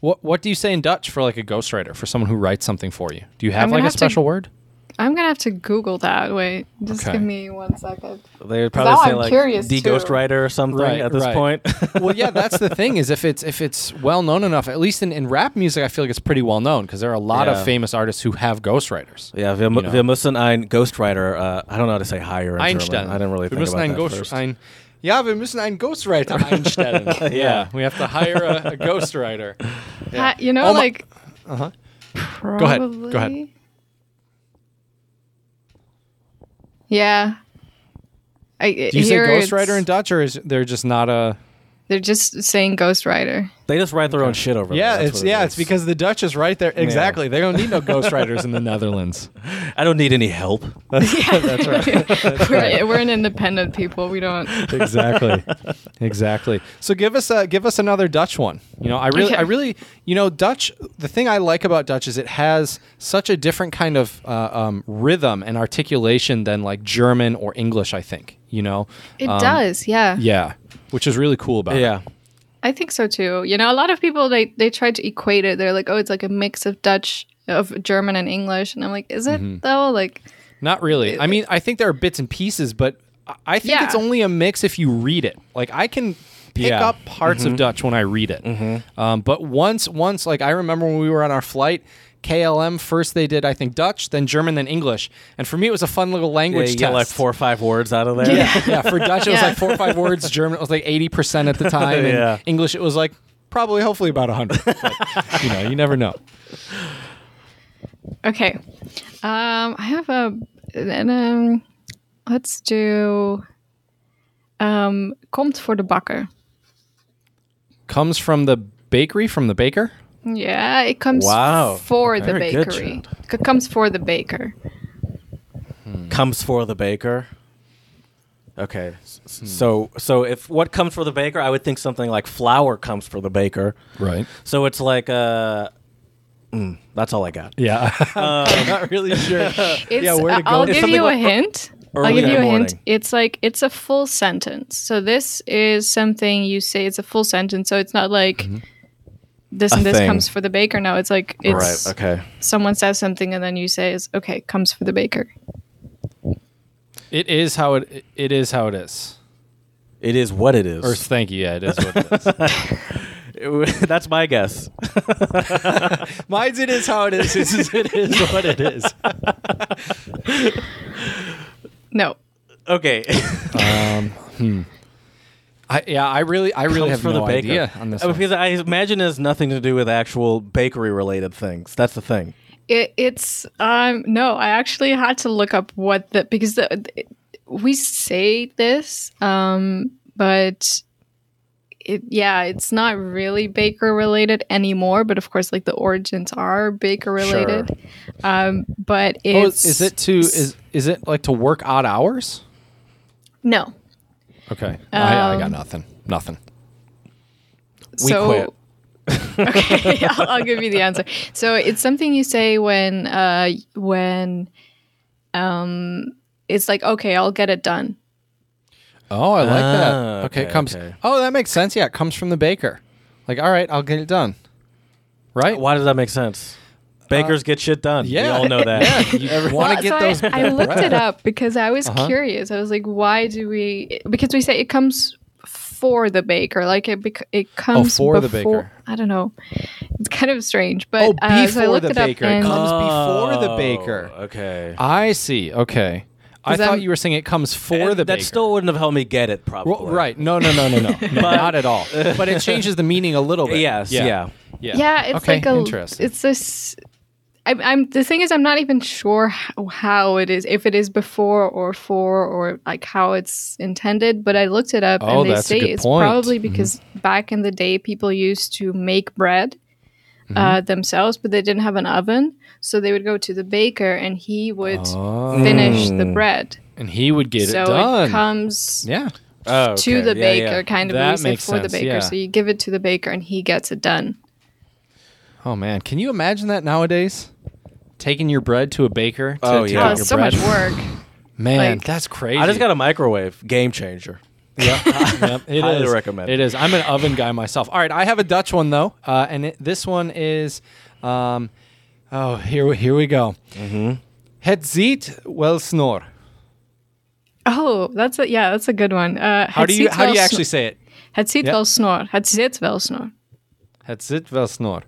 What What do you say in Dutch for like a ghostwriter for someone who writes something for you? Do you have I'm gonna like a have to- special word? I'm gonna have to Google that. Wait, just Okay. give me one second. They would probably say I'm like curious, the too. ghostwriter or something Right, at this right. point. well, yeah, that's the thing is if it's if it's well known enough, at least in, in rap music, I feel like it's pretty well known because there are a lot Yeah. of famous artists who have ghostwriters. yeah, wir, You know. wir müssen ein Ghostwriter. Uh, I don't know how to say hire in Einstellen. German. I didn't really wir think müssen about einen that Ghost, first. ein, ja, wir müssen einen Ghostwriter einstellen. yeah, we have to hire a, a ghostwriter. Ha- you know, Oh like. Uh-huh. Go ahead, go ahead. Yeah. I, Do you say ghostwriter in Dutch, or is there just not a? They're just saying ghostwriter. They just write their own shit over Yeah, there. That's it's what it yeah, is. it's because the Dutch is right there. Exactly, they don't need no ghostwriters in the Netherlands. I don't need any help. That's right. we're, we're an independent people. We don't. exactly exactly so give us a give us another dutch one you know i really Okay. i really you know dutch the thing i like about dutch is it has such a different kind of uh, um, rhythm and articulation than like german or english i think you know It Um, does, yeah. yeah which is really cool about it yeah. I think so too. You know, a lot of people they they try to equate it. They're like, oh, it's like a mix of Dutch, of German and English, and I'm like, is it Mm-hmm. though? Like, not really i mean i think there are bits and pieces but I- i think Yeah. it's only a mix if you read it like i can pick Yeah. up parts of Dutch when I read it. Um, but once, once, like I remember when we were on our flight, KLM first they did I think Dutch, then German, then English, and for me it was a fun little Yeah, language you test. get like four or five words out of there. Yeah, yeah. For Dutch, it was Yeah. like four or five words. German, it was like eighty percent at the time. And Yeah. English, it was like probably, hopefully, about hundred. you know, you never know. Okay. Um, I have a. And, um, let's do. Um, komt voor de bakker. Comes from the bakery, from the baker. Yeah, it comes Wow. for the Very good, bakery. It comes for the baker. Comes for the baker. Okay. Hmm. So so if what comes for the baker, I would think something like flour comes for the baker. Right. So it's like uh mm, that's all I got. Yeah. I'm not really sure. It's, Yeah, where to go? I'll It's give something you a like hint. I'll give you the a hint. It's like it's a full sentence. So this is something you say. It's a full sentence. So it's not like this A and this thing. comes for the baker. No, it's like it's right. Okay. someone says something and then you say is okay comes for the baker. it is how it. It is how it is. It is what it is. Or thank you. Yeah, it is what it is. that's my guess. Mine's it is how it is. It is, it is what it is. No. Okay. Um, hmm. I, yeah, I really, I really Comes have for no the baker. idea on this. Uh, one. Because I imagine it has nothing to do with actual bakery related things. That's the thing. It, it's um no. I actually had to look up what the because the, the- we say this um but it yeah it's not really baker related anymore but of course like the origins are baker related um but Oh, it's is it to is is it like to work odd hours? no Okay, I, I got Um, nothing. Nothing. We so, quit. okay, I'll, I'll give you the answer. So it's something you say when uh when um it's like okay, I'll get it done. Oh, I like Ah, that. Okay, it okay, comes. okay. Oh, that makes sense. Yeah, it comes from the baker. Like, all right, I'll get it done. Right? Why does that make sense? Bakers get shit done. yeah. We all know that. Yeah, you want to Well, get so those. I, I looked it up because I was Uh-huh. curious. I was like, why do we? Because we say it comes for the baker, like it. Bec- it comes Oh, for the baker. I don't know. It's kind of strange, but Oh, uh, so I looked the it up baker. It and- comes before the baker. Oh, Okay. I see. Okay. I thought I'm- you were saying it comes for And the that baker. still wouldn't have helped me get it, probably. Well, right. No, no, no, no, no. No, Not at all. But it changes the meaning a little bit. Yes. Yeah. Yeah. Yeah, it's okay, like a. interesting. It's this. I'm, I'm. The thing is, I'm not even sure how, how it is. If it is before or for or like how it's intended. But I looked it up, Oh, and they say it's point. probably because back in the day, people used to make bread. Mm-hmm. Uh, themselves, but they didn't have an oven, so they would go to the baker, and he would Oh. finish the bread. and he would get so it done. So it comes yeah. Oh, to the Yeah, baker, yeah. kind of. That makes for the baker, yeah. so you give it to the baker, and he gets it done. Oh man, can you imagine that nowadays? Taking your bread to a baker. To, Oh, to yeah. Oh, get it's your so bread. much work. Man, Like- that's crazy. I just got a microwave. Game changer. Yep. yep. It Highly is. recommend. It is. I'm an oven guy myself. All right, I have a Dutch one though, uh, and it, this one is, um, oh, here we- here we go. Mm-hmm. Het ziet wel snor. Oh, that's a yeah, that's a good one. Uh, How do you how do you actually say it? Het ziet Ja. wel snor. Het zit wel snor. Het zit wel snor.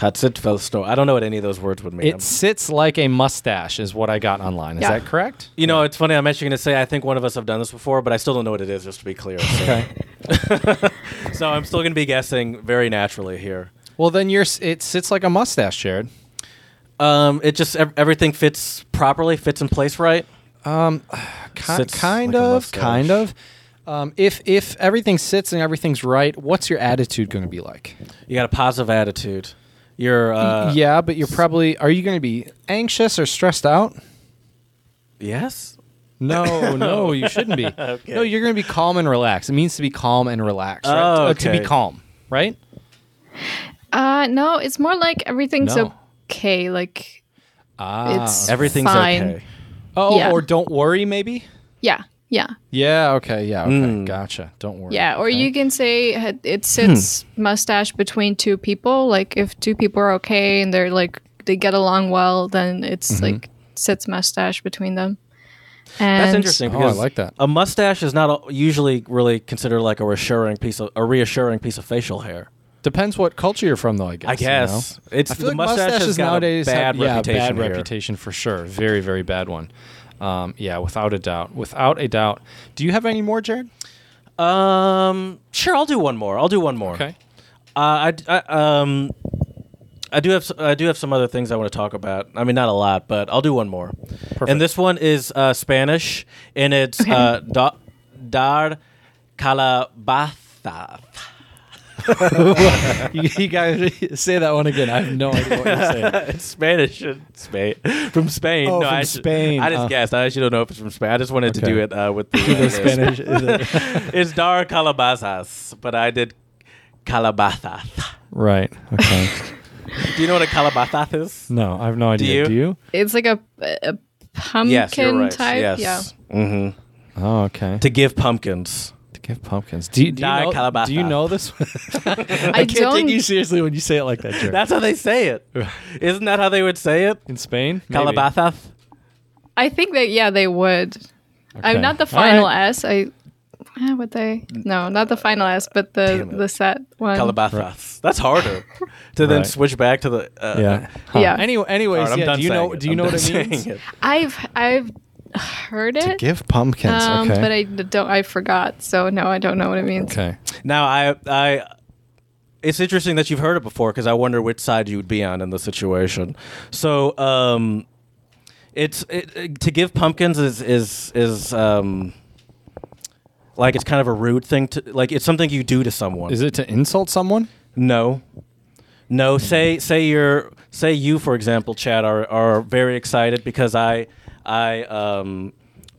Hatzitvelsto. I don't know what any of those words would mean. It sits like a mustache, is what I got online. Is Yeah. that correct? you know, it's funny. I'm actually going to say I think one of us have done this before, but I still don't know what it is, just to be clear. So, Okay. so I'm still going to be guessing very naturally here. well, then you're. s- It sits like a mustache, Jared. Um, it just ev- everything fits properly, fits in place right. Ki- Sits kind like a of, mustache. kind of. Um, if if everything sits and everything's right, what's your attitude going to be like? You got a positive attitude. You're uh, yeah, but you're probably. Are you going to be anxious or stressed out? Yes. No, no, you shouldn't be. Okay. No, you're going to be calm and relaxed. It means to be calm and relaxed. Right? Oh, Uh, to be calm, right? Uh no, it's more like everything's No. okay. Like Ah, It's- Everything's Fine. okay. oh, yeah. or don't worry, maybe. yeah, yeah, Yeah. Okay. Yeah. Okay. Mm. Gotcha. Don't worry. yeah. Or Okay. you can say it- it sits Hmm. mustache between two people. Like if two people are okay and they're like they get along well, then it's Mm-hmm. like sits mustache between them. And That's interesting Oh, I like that. a mustache is not a- usually really considered like a reassuring piece of a reassuring piece of facial hair. Depends what culture you're from, though. I guess. I you guess know? it's I feel the like mustache mustaches has got nowadays a bad have, yeah, reputation. bad here. reputation for sure. Very, very bad one. Um, yeah, without a doubt. Without a doubt. Do you have any more, Jared? Um, sure, I'll do one more. I'll do one more. Okay. Uh, I, I um, I do have s- I do have some other things I want to talk about. I mean, not a lot, but I'll do one more. And this one is uh, Spanish, and it's uh, da, dar calabaza. you, you guys say that one again. I have no idea what you're saying. it's Spanish in Spain from Spain. Oh, no, from I should- Spain. I just Uh. guessed. I actually don't know if it's from Spain. I just wanted to Okay. do it uh, with the, uh, The. Spanish. is it- it's dar calabazas, but I did calabaza. right. Okay. Do you know what a calabaza is? No, I have no idea. you? Do you? it's like a, a pumpkin Yes, you're right. type. yes. Yeah. Mm-hmm. Oh, okay. To give pumpkins. To give pumpkins. Do you, do you, Die know, calabaza. do you know this? I, I can't don't. take you seriously when you say it like that, Jared. That's how they say it. Isn't that how they would say it? In Spain? Maybe. Calabazas. I think that yeah, they would. I'm not the All final right. S. I eh, would they? No, not the final S, but the Damn it. the set one. Calabazas. That's harder to then Right. switch back to the. Uh, Yeah. Huh. Yeah. Anyway, anyways, All right, I'm yeah, done do you know saying do you I'm know done what it saying means? it. I've I've heard it. To it. give pumpkins. um, okay. but I d- don't. I forgot. So no, I don't know what it means. okay. Now I I. It's interesting that you've heard it before because I wonder which side you would be on in the situation. So, um, it's it, it- to give pumpkins is is is um, like it's kind of a rude thing to like it's something you do to someone. Is it to insult someone? No. No, say say you're say you for example, Chad, are are very excited because I I um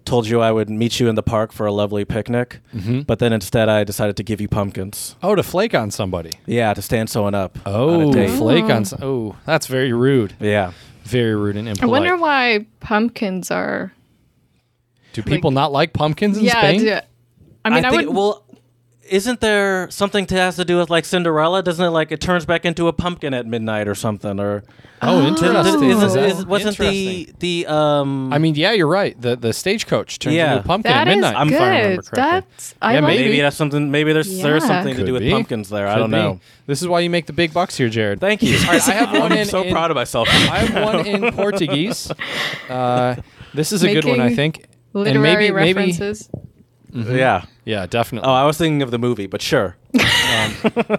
told you I would meet you in the park for a lovely picnic, Mm-hmm. but then instead I decided to give you pumpkins. Oh, to flake on somebody. Yeah, to stand someone up. on Oh, a date. flake on. Some, oh, that's very rude. Yeah. Very rude and impolite. I wonder why pumpkins are. do people not like pumpkins in yeah. Spain? do- I mean, I, think would. well isn't there something to has to do with like Cinderella? Doesn't it like it turns back into a pumpkin at midnight or something? Or Oh, interesting. Isn't- Is wasn't the the um I mean, yeah, you're right. The the stagecoach turns Yeah. into a pumpkin That at is midnight. I'm- if I remember good. correctly. That's I Yeah, maybe. maybe that's something. Maybe there's there's Yeah. something to do with be. pumpkins there. I don't be. know. This is why you make the big bucks here, Jared. Thank you. All right, I have one I'm in. so in- proud of myself. I have one in Portuguese. Uh, this is a good one, I Making think. And literary maybe, maybe, references. Yeah. Yeah, definitely. Oh, I was thinking of the movie, but sure.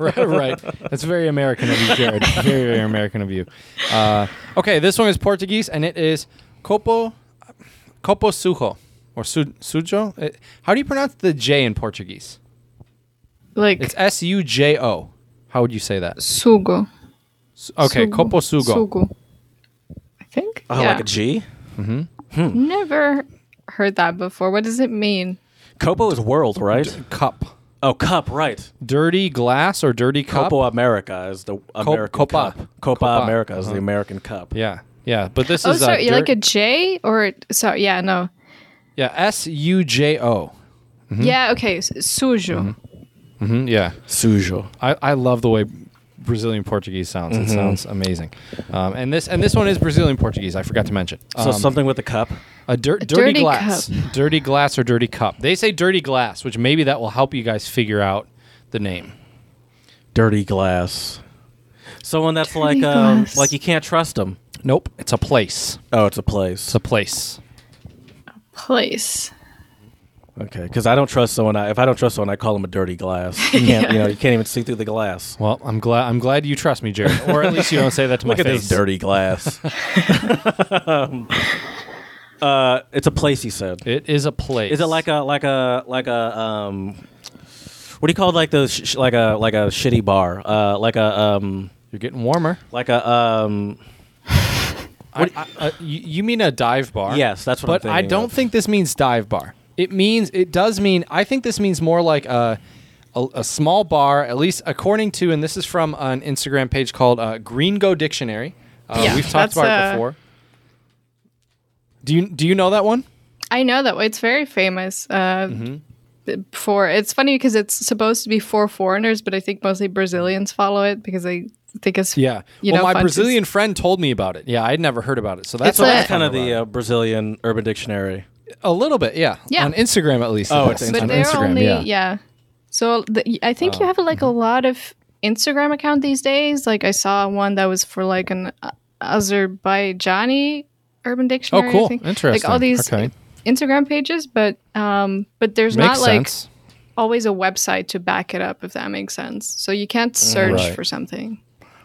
right, right. That's very American of you, Jared. Very, very American of you. Uh, okay, this one is Portuguese, and it is copo, copo sujo, or su, sujo. Uh, How do you pronounce the J in Portuguese? Like It's S U J O. How would you say that? sugo. S- Okay, Sugo. copo sugo. Sugo. I think. Oh, yeah. like a G. Never heard that before. What does it mean? Copo is world, right? Cup. Oh, cup, right. Dirty glass or dirty cup? Copa America is the American Copa. cup. Copa, Copa. America is Uh-huh. the American cup. Yeah, yeah. But this Oh, is sorry, uh, like a J or so? Yeah, no. yeah S U J O. Yeah, okay. s- Sujo. Mhm, Yeah. Sujo. I, I love the way Brazilian Portuguese sounds. Mm-hmm. It sounds amazing. Um, and this and this one is Brazilian Portuguese. I forgot to mention. So Um, something with a cup. a dir- dirty, dirty glass, cup. dirty glass or dirty cup. They say dirty glass, which maybe that will help you guys figure out the name. Dirty glass. Someone that's like um glass. like you can't trust them. Nope, it's a place. Oh, it's a place. It's a place. A place. Okay, because I don't trust someone. I, if I don't trust someone, I call them a dirty glass. You can't, you know, you can't even see through the glass. Well, I'm glad I'm glad you trust me, Jared. Or at least you don't say that to Look my at face. this dirty glass. Um, uh, it's a place. He said. It is a place. Is it like a like a like a um? What do you call like those sh- like a like a shitty bar? Uh, like a um You're getting warmer. like a um. I, I, uh, you, you mean a dive bar? Yes, that's what I'm But I don't of. think this means dive bar. It means it does mean. I think this means more like a a, a small bar, at least according to, and this is from an Instagram page called uh, Green Go Dictionary. Uh, Yeah, we've talked that's, about it uh, before. Do you do you know that one? I know that it's very famous. Uh, Mm-hmm. For it's funny because it's supposed to be for foreigners, but I think mostly Brazilians follow it because they think it's Yeah. You well, know, my fun to- Brazilian friend told me about it. Yeah, I'd never heard about it. So that's It's what a- I That's kind of the uh, Brazilian Urban Dictionary. It. A little bit, yeah. Yeah. On Instagram, at least. Oh, it's is. but on they're Instagram, only yeah. yeah. So the, I think Oh, you have like mm-hmm. a lot of Instagram account these days. Like I saw one that was for like an Azerbaijani Urban Dictionary. Oh, cool. think. Interesting. Like all these Okay. Instagram pages, but um, but there's Makes not like sense. always a website to back it up. If that makes sense. So you can't search Right. for something.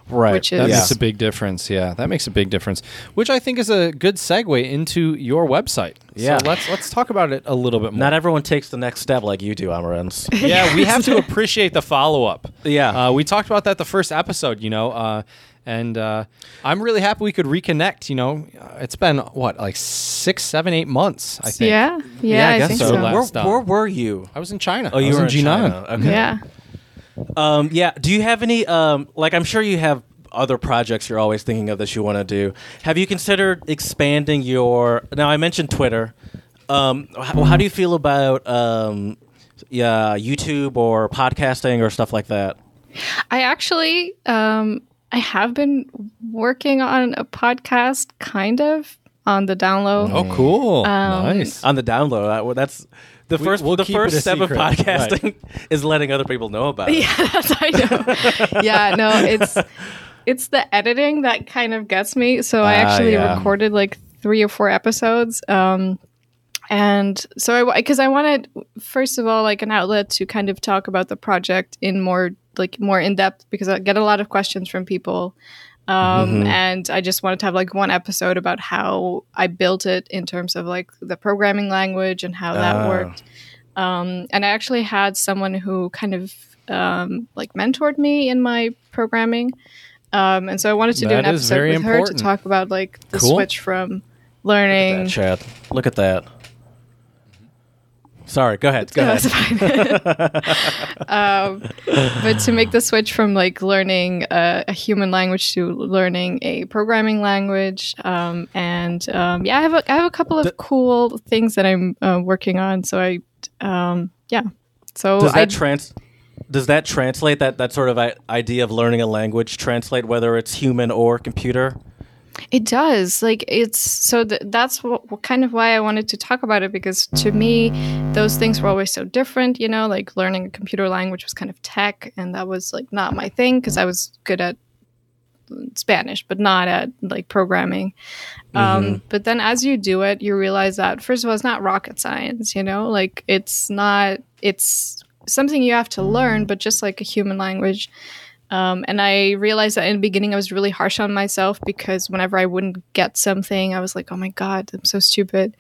Right. Which is- That Yeah. makes a big difference. Yeah, that makes a big difference. Which I think is a good segue into your website. Yeah. So let's let's talk about it a little bit more. Not everyone takes the next step like you do, Amarens. yeah, we have to appreciate the follow up. Yeah. uh, we talked about that the first episode. You know, uh, and uh, I'm really happy we could reconnect. You know, uh, it's been what like six, seven, eight months. I think. Yeah, yeah, I, guess think so. so. Where, where were you? I was in China. Oh, I you was were in G9. China. Okay. Yeah. Um, yeah. Do you have any? Um, like, I'm sure you have other projects you're always thinking of that you want to do. Have you considered expanding your? Now, I mentioned Twitter. Um, how, how do you feel about um, yeah, YouTube or podcasting or stuff like that? I actually, um, I have been working on a podcast, kind of on the download. Oh, cool. Um, nice. On the download, that- that's the first. we'll the first step secret. of podcasting is letting other people know about it. Yeah, I know. yeah, no, it's it's the editing that kind of gets me. So I Ah, actually yeah. recorded like three or four episodes. Um, and so I because I wanted first of all like an outlet to kind of talk about the project in more like more in depth because I get a lot of questions from people. Um, and I just wanted to have like one episode about how I built it in terms of like the programming language and how that Ah. worked. Um, and I actually had someone who kind of um, like mentored me in my programming. Um, and so I wanted to do That an episode with her to talk about like the Cool. switch from Look at learning. that, Chad. Look at that. Sorry, go ahead. Go No, ahead. fine. um, but to make the switch from like learning a, a human language to learning a programming language, um, and um, yeah, I have a, I have a couple of cool things that I'm uh, working on. So I, um, yeah, so Does I, that trans? Does that translate that that sort of i- idea of learning a language translate whether it's human or computer? It does. Like it's so th- that's what, kind of why I wanted to talk about it because to me those things were always so different, you know, like learning a computer language was kind of tech and that was like not my thing because I was good at Spanish but not at like programming. Um, but then as you do it, you realize that first of all it's not rocket science, you know? Like it's not it's something you have to learn but just like a human language um, and I realized that in the beginning I was really harsh on myself because whenever I wouldn't get something, I was like, "Oh my god, I'm so stupid."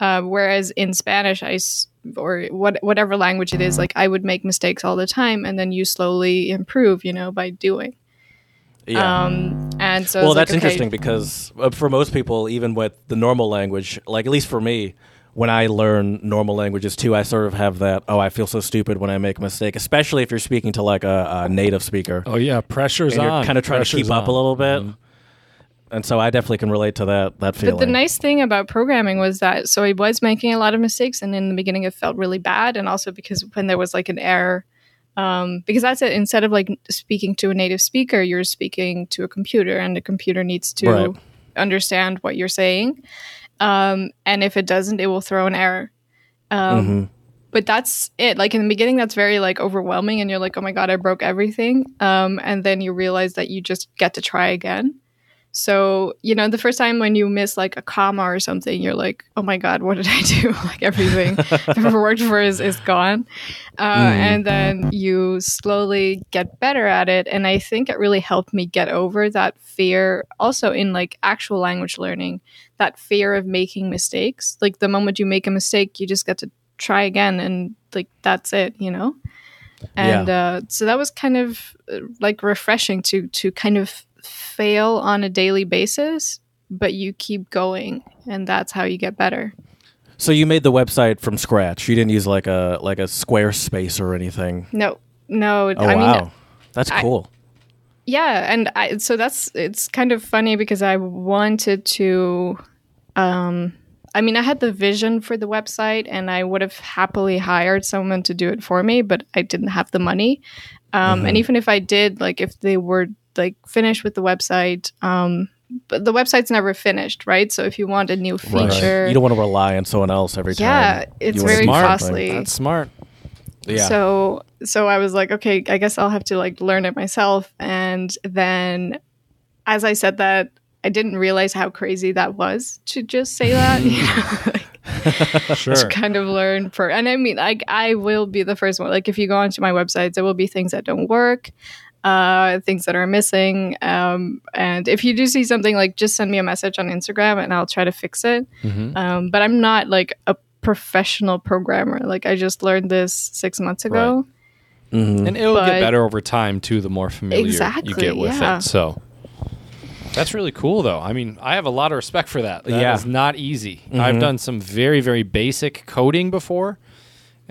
Uh, whereas in Spanish, I or what whatever language it is, like I would make mistakes all the time, and then you slowly improve, you know, by doing. Um, and so well, it's like, that's okay, interesting because uh, for most people, even with the normal language, like at least for me, when I learn normal languages too, I sort of have that. Oh, I feel so stupid when I make a mistake, especially if you're speaking to like a, a native speaker. oh yeah, pressure's and you're on. kind of trying to Pressure's keep up a little bit. Mhm. And so I definitely can relate to that that feeling. But the nice thing about programming was that so I was making a lot of mistakes, and in the beginning it felt really bad, and also because when there was like an error, um, because that's it. Instead of like speaking to a native speaker, you're speaking to a computer, and the computer needs to Right. understand what you're saying, um, and if it doesn't, it will throw an error. Um, Mhm. But that's it. Like in the beginning, that's very like overwhelming, and you're like, "Oh my god, I broke everything," um, and then you realize that you just get to try again. So, you know, the first time when you miss like a comma or something, you're like, oh my God, what did I do? like everything I've ever worked for is, is gone. Uh, And then you slowly get better at it. And I think it really helped me get over that fear also in like actual language learning, that fear of making mistakes. Like the moment you make a mistake, you just get to try again and like that's it, you know? And uh, so that was kind of uh, like refreshing to to kind of fail on a daily basis, but you keep going, and that's how you get better. So you made the website from scratch. You didn't use like a like a Squarespace or anything. No, no, Oh I wow, mean, that's I- cool. yeah, and I, so that's it's kind of funny because I wanted to. Um, I mean, I had the vision for the website, and I would have happily hired someone to do it for me, but I didn't have the money. Um, And even if I did, like if they were like finished with the website, um, but the website's never finished, right? So if you want a new feature, You don't want to rely on someone else every time. Yeah, it's you very do something. costly. That's smart. Yeah. So so I was like, okay, I guess I'll have to like learn it myself. And then as I said that, I didn't realize how crazy that was to just say that. You know, like, Sure. to kind of learn for and I mean like I will be the first one. Like if you go onto my websites, there will be things that don't work, uh, things that are missing. Um, and if you do see something like just send me a message on Instagram and I'll try to fix it. Mhm. Um, but I'm not like a professional programmer. Like I just learned this six months ago. Mhm. And it'll But- get better over time too. The more familiar you get with yeah. it. So that's really cool, though. I mean, I have a lot of respect for that. That Yeah. is not easy. I've done some very, very basic coding before,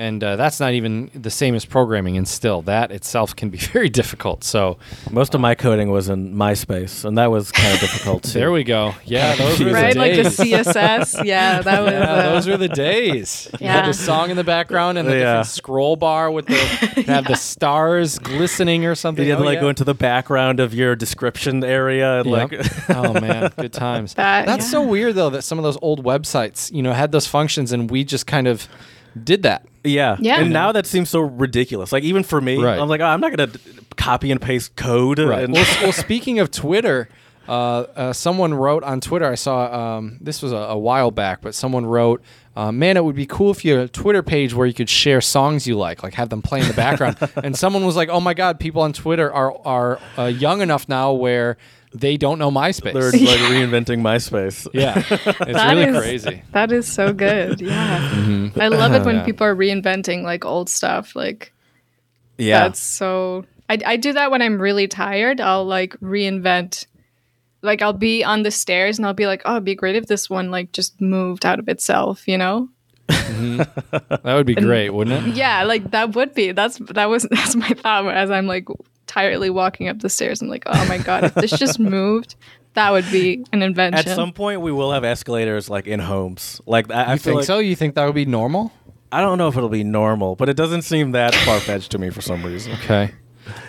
and uh, that's not even the same as programming. And still, that itself can be very difficult. So Most of my coding was in MySpace, and that was kind of difficult too. there we go. Yeah, those were Right, the like the. CSS. Yeah, that was. Yeah, uh, those were the days. You had Yeah. the song in the background and the Yeah. different scroll bar with the have the stars glistening or something. You had to Oh, like yeah. go into the background of your description area and Yep. like oh man, good times. That- That's yeah. so weird though that some of those old websites, you know, had those functions and we just kind of did that. Yeah. Yeah. And now that seems so ridiculous. Like even for me, Right. I'm like, oh, I'm not gonna d- copy and paste code. Right. And well, s- well, speaking of Twitter, uh, uh, someone wrote on Twitter. I saw um, this was a, a while back, but someone wrote, uh, "Man, it would be cool if you had a Twitter page where you could share songs you like, like have them play in the background." and someone was like, "Oh my God, people on Twitter are are uh, young enough now where they don't know MySpace." they're like reinventing MySpace. yeah, it's That really is- crazy. That is so good. Yeah. Mm-hmm. I love it when Yeah. people are reinventing like old stuff. Like Yeah. that's so I, I do that when I'm really tired. I'll like reinvent like I'll be on the stairs and I'll be like, oh, it'd be great if this one like just moved out of itself, you know? Mm-hmm. That would be great, wouldn't it? Yeah, like that would be. That's that was that's my thought as I'm like tiredly walking up the stairs. I'm like, oh my god, if this just moved, that would be an invention. At some point, we will have escalators like in homes. Like I, I feel think like, so? You think that would be normal? I don't know if it'll be normal, but it doesn't seem that far fetched to me for some reason. Okay.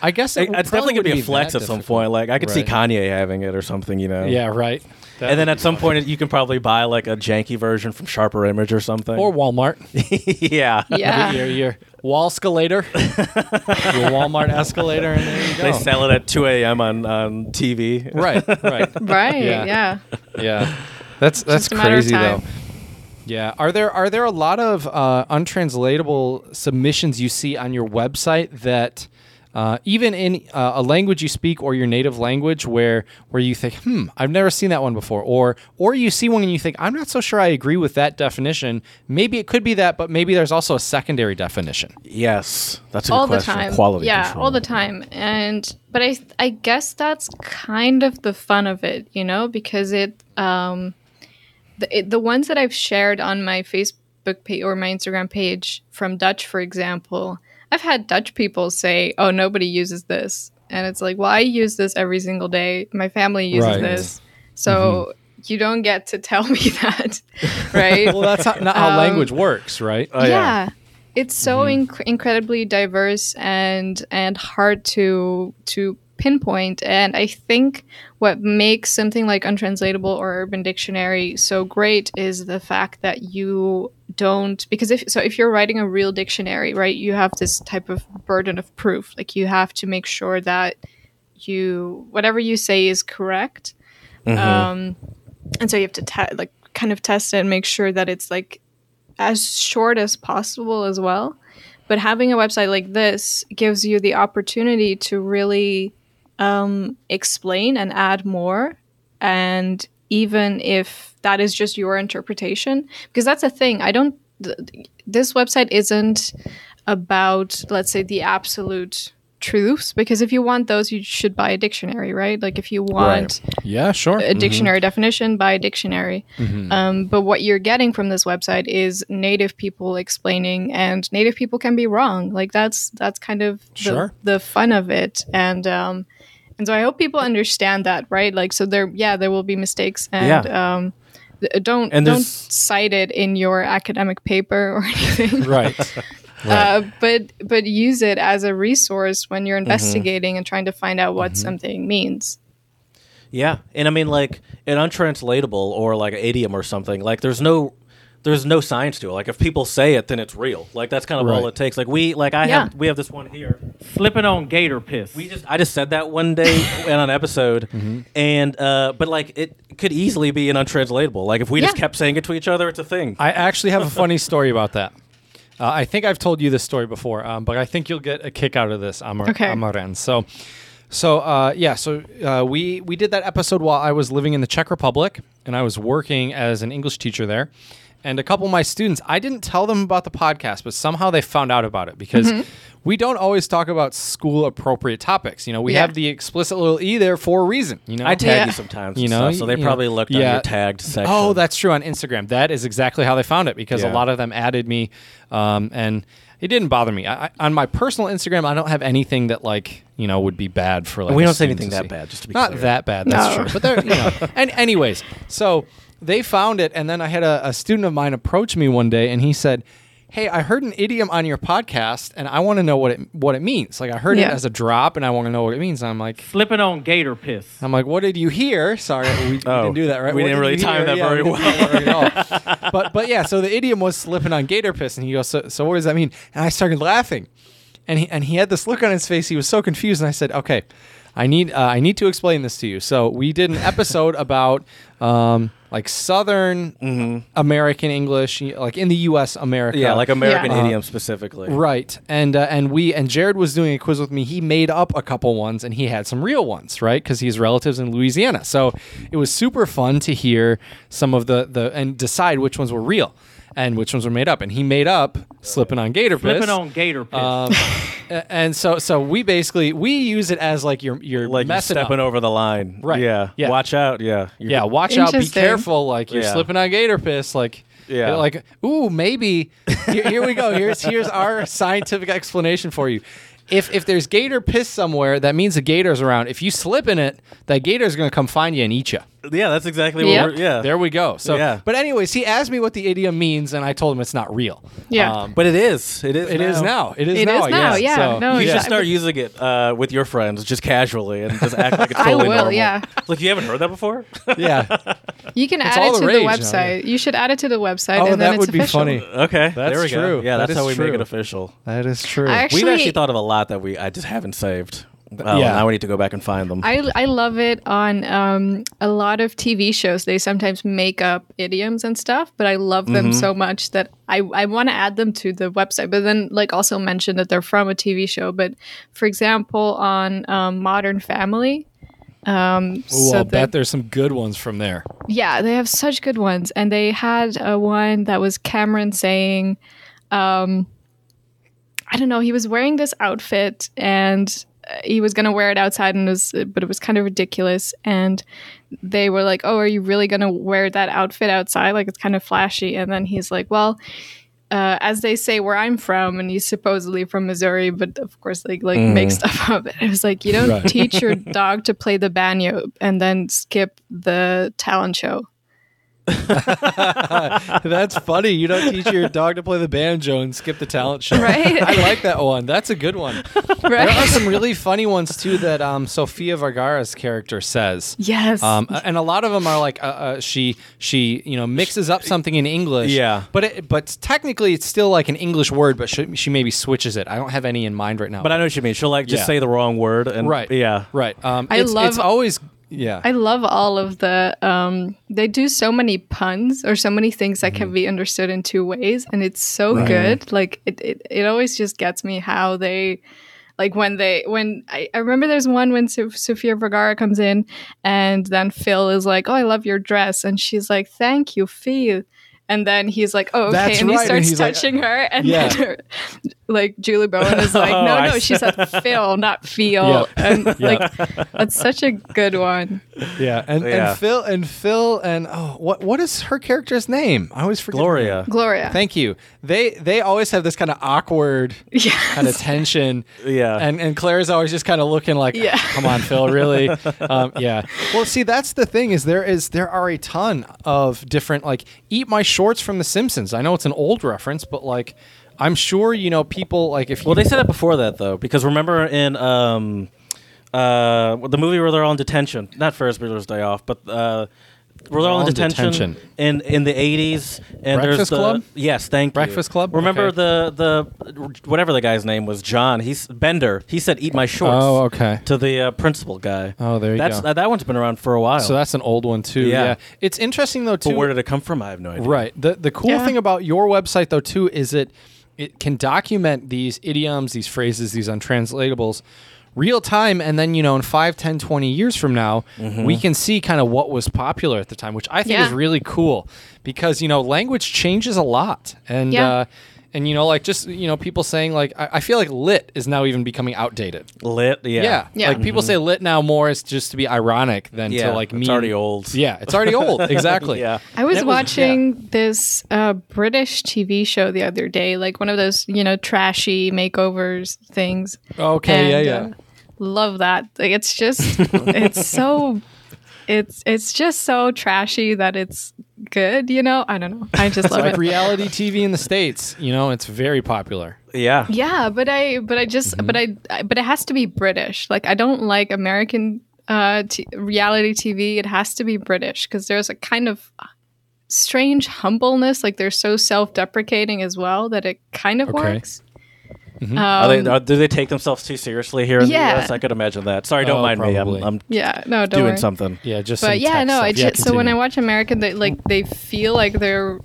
I guess it It- it's definitely gonna be a flex at some point. Like I could see Kanye having it or something, you know. Yeah, right. That And then at some funny. point, you can probably buy like a janky version from Sharper Image or something. or Walmart. yeah, yeah. your, your wall escalator, your Walmart escalator, and there you go. they sell it at 2 a.m. on on TV. right, right, Right. Yeah. Yeah. yeah. That's that's Just a matter of crazy though. Yeah. Are there are there a lot of uh, untranslatable submissions you see on your website that uh, even in uh, a language you speak or your native language where where you think, hmm, I've never seen that one before, or or you see one and you think, I'm not so sure I agree with that definition. Maybe it could be that, but maybe there's also a secondary definition. Yes, that's a good all the question. time. Quality yeah, control. all the time. And but I I guess that's kind of the fun of it, you know, because it um the it, the ones that I've shared on my Facebook page or my Instagram page from Dutch, for example, I've had Dutch people say, "Oh, nobody uses this," and it's like, "Well, I use this every single day. My family uses Right. this, so." You don't get to tell me that, right? Well, that's how, not how Um, language works, right? Oh, yeah. it's so inc- incredibly diverse and and hard to to pinpoint and i think what makes something like untranslatable or urban dictionary so great is the fact that you don't because if so if you're writing a real dictionary right you have this type of burden of proof. Like you have to make sure that you whatever you say is correct. Um and so you have to te- like kind of test it and make sure that it's like as short as possible as well. But having a website like this gives you the opportunity to really um, explain and add more. And even if that is just your interpretation, because that's a thing. I don't, th- this website isn't about, let's say, the absolute truths, because if you want those, you should buy a dictionary, right? Like if you want Yeah, sure. a dictionary definition by a dictionary. Um, but what you're getting from this website is native people explaining, and native people can be wrong. Like that's that's kind of the, Sure. the fun of it, and um, and so I hope people understand that, right? Like so there, yeah, there will be mistakes, and um, th- don't And don't cite it in your academic paper or anything. right. Uh, but but use it as a resource when Mm-hmm. you're investigating and trying to find out what something means. Yeah, and I mean like an untranslatable or like an idiom or something. Like there's no there's no science to it. Like if people say it, then it's real. Like that's kind of all it takes. Like we like I Yeah. have we have this one here. Flipping on gator piss. We just I just said that one day in an episode, Mm-hmm. and uh, but like it could easily be an untranslatable. Like if we just kept saying it to each other, it's a thing. I actually have a funny story about that. Uh, I think I've told you this story before, um, but I think you'll get a kick out of this, Amar- Okay. Amaren. So, so uh, yeah, so uh, we we did that episode while I was living in the Czech Republic, and I was working as an English teacher there. And a couple of my students, I didn't tell them about the podcast, but somehow they found out about it because we don't always talk about school appropriate topics. You know, we Yeah. have the explicit little e there for a reason. You know, I tag Yeah. you sometimes, You you know, know, so they probably know, looked on yeah. your tagged section. Oh, that's true on Instagram. That is exactly how they found it because a lot of them added me, um, and it didn't bother me. I, I, on my personal Instagram, I don't have anything that like you know would be bad for like. We don't say anything that see. bad, just to be not clear. that bad. That's No. true. But they're you know. and anyways, so they found it, and then I had a, a student of mine approach me one day, and he said. Hey, I heard an idiom on your podcast, and I want to know what it what it means. Like I heard it as a drop, and I want to know what it means. And I'm like, Flipping on gator piss. I'm like, what did you hear? Sorry, we, we Oh, didn't do that, right? we What didn't did really you time hear? that very we didn't time that very well. but but yeah, so the idiom was slipping on gator piss, and he goes, so, so what does that mean? And I started laughing, and he and he had this look on his face. He was so confused, and I said, okay, I need uh, I need to explain this to you. So we did an episode about um, like Southern American English, like in the U.S. America, yeah, like American Yeah. idiom specifically. Right, and uh, and we and Jared was doing a quiz with me. He made up a couple ones, and he had some real ones, right? Because he has relatives in Louisiana. So it was super fun to hear some of the the and decide which ones were real and which ones were made up. And he made up slipping on gator piss. Slipping on gator piss. Um, and so so we basically we use it as like you're you're Like you're messing stepping up. over the line. Right. Yeah. Yeah. Watch out. Yeah. You're- Yeah, watch out. Be careful. Like you're Yeah. slipping on gator piss. Like Yeah. Like ooh, maybe. here, here we go. Here's here's our scientific explanation for you. If if there's gator piss somewhere, that means the gator's around. If you slip in it, that gator's gonna come find you and eat you. Yeah, that's exactly Yep. what we're. Yeah. There we go. So, Yeah. but anyways, he asked me what the idiom means, and I told him it's not real. Yeah. Um, but it is. It is. it is now. It is It now. is I now, guess. yeah. So- No, you yeah. should start using it uh, with your friends just casually and just act like it's I totally will, normal. yeah. Like you haven't heard that before? yeah. You can It's add all it the to rage the now, website. You should add it to the website, Oh, and then that it's would be official. funny. okay. That's there we true. Go. Yeah, That that's is how we make it official. That is true. I actually, We've actually thought of a lot that we I just haven't saved. Oh, Yeah. Now we need to go back and find them. I, I love it on um, a lot of TV shows. They sometimes make up idioms and stuff, but I love them Mm-hmm. so much that I, I want to add them to the website. But then, like, also mention that they're from a TV show. But for example, on um, Modern Family, um, Ooh, so I'll the- bet there's some good ones from there. yeah, they have such good ones. And they had uh, one that was Cameron saying, um, I don't know, he was wearing this outfit and he was going to wear it outside, and it was, but it was kind of ridiculous. And they were like, Oh, are you really going to wear that outfit outside? Like, it's kind of flashy. And then he's like, Well, uh, as they say where I'm from, and he's supposedly from Missouri, but of course, like like make stuff up. It was like you don't Right. teach your dog to play the banjo and then skip the talent show. That's funny. You don't teach your dog to play the banjo and skip the talent show. Right. I like that one. That's a good one. There are some really funny ones too that um, Sofia Vergara's character says. yes. Um, and a lot of them are like uh, uh, she she you know mixes up something in English. Yeah. but it, but technically it's still like an English word, but she, she maybe switches it. I don't have any in mind right now. but I know what you mean. She'll like just Yeah. say the wrong word and right, Yeah. right. Um, I it's, love- it's always yeah. I love all of the. Um, they do so many puns or so many things that Mm-hmm. can be understood in two ways, and it's so good. Like it, it, it always just gets me how they. Like when they when I, I remember there's one when Sof- Sofia Vergara comes in and then Phil is like, "Oh, I love your dress," and she's like, "Thank you, Phil." And then he's like, "Oh, okay," That's and he right, and starts like- touching her, and Yeah. then her, like Julie Bowen is like, Oh, "No, I no," she said Phil, not Feel, Yeah. and Yeah. like that's such a good one. Yeah, and, Yeah. and Phil and Phil and oh, what what is her character's name? I always forget. Gloria. name. Gloria. Thank you. They they always have this kind of awkward Yes. kind of tension. Yeah. And and Claire's always just kind of looking like, Yeah. come on, Phil, really? um, yeah. Well, see, that's the thing is there is there are a ton of different like eat my shorts from The Simpsons. I know it's an old reference, but like I'm sure you know people like if you Well, they said it before that though, because remember in um, uh, the movie where they're all in detention. Not Ferris Bueller's Day Off, but uh, where they're all in detention, detention. in in the eighties. And there's the, Club? Yes, thank you. Breakfast you. Club? Remember Okay. the the whatever the guy's name was, John. He's Bender. He said, "Eat my shorts." Oh, okay. To the uh, principal guy. Oh, there you That's go. uh, that one's been around for a while. So that's an old one too. Yeah. Yeah. It's interesting though too. but where did it come from? I have no idea. Right. The the cool Yeah. thing about your website though too is it it can document these idioms, these phrases, these untranslatables real time and then you know in 5 10 20 years from now Mm-hmm. we can see kind of what was popular at the time which i think is really cool because you know language changes a lot and Yeah. uh and you know like just you know people saying like I, I feel like lit is now even becoming outdated Lit. Yeah. yeah, Yeah. like people say lit now more is just to be ironic than Yeah, to like mean it's mean already old. yeah it's already old exactly Yeah. I was That was- watching this uh, British TV show the other day, like one of those, you know, trashy makeovers things. okay yeah yeah uh, love that. Like, it's just, it's so, it's it's just so trashy that it's good. You know, I don't know. I just love like it. reality TV in the states. You know, it's very popular. Yeah. Yeah, but I, but I just, Mm-hmm. but I, I- but it has to be British. Like I don't like American uh, t- reality TV. It has to be British because there's a kind of strange humbleness. Like they're so self-deprecating as well that it kind of Okay. works. Um, Are they, are, do they take themselves too seriously here in Yeah. the U.S.? I could imagine that. Sorry, don't Oh, mind me. I'm, I'm yeah, no, don't doing worry. something. Yeah, just. But some yeah, no, stuff. I Yeah, so when I watch American, they like they feel like they're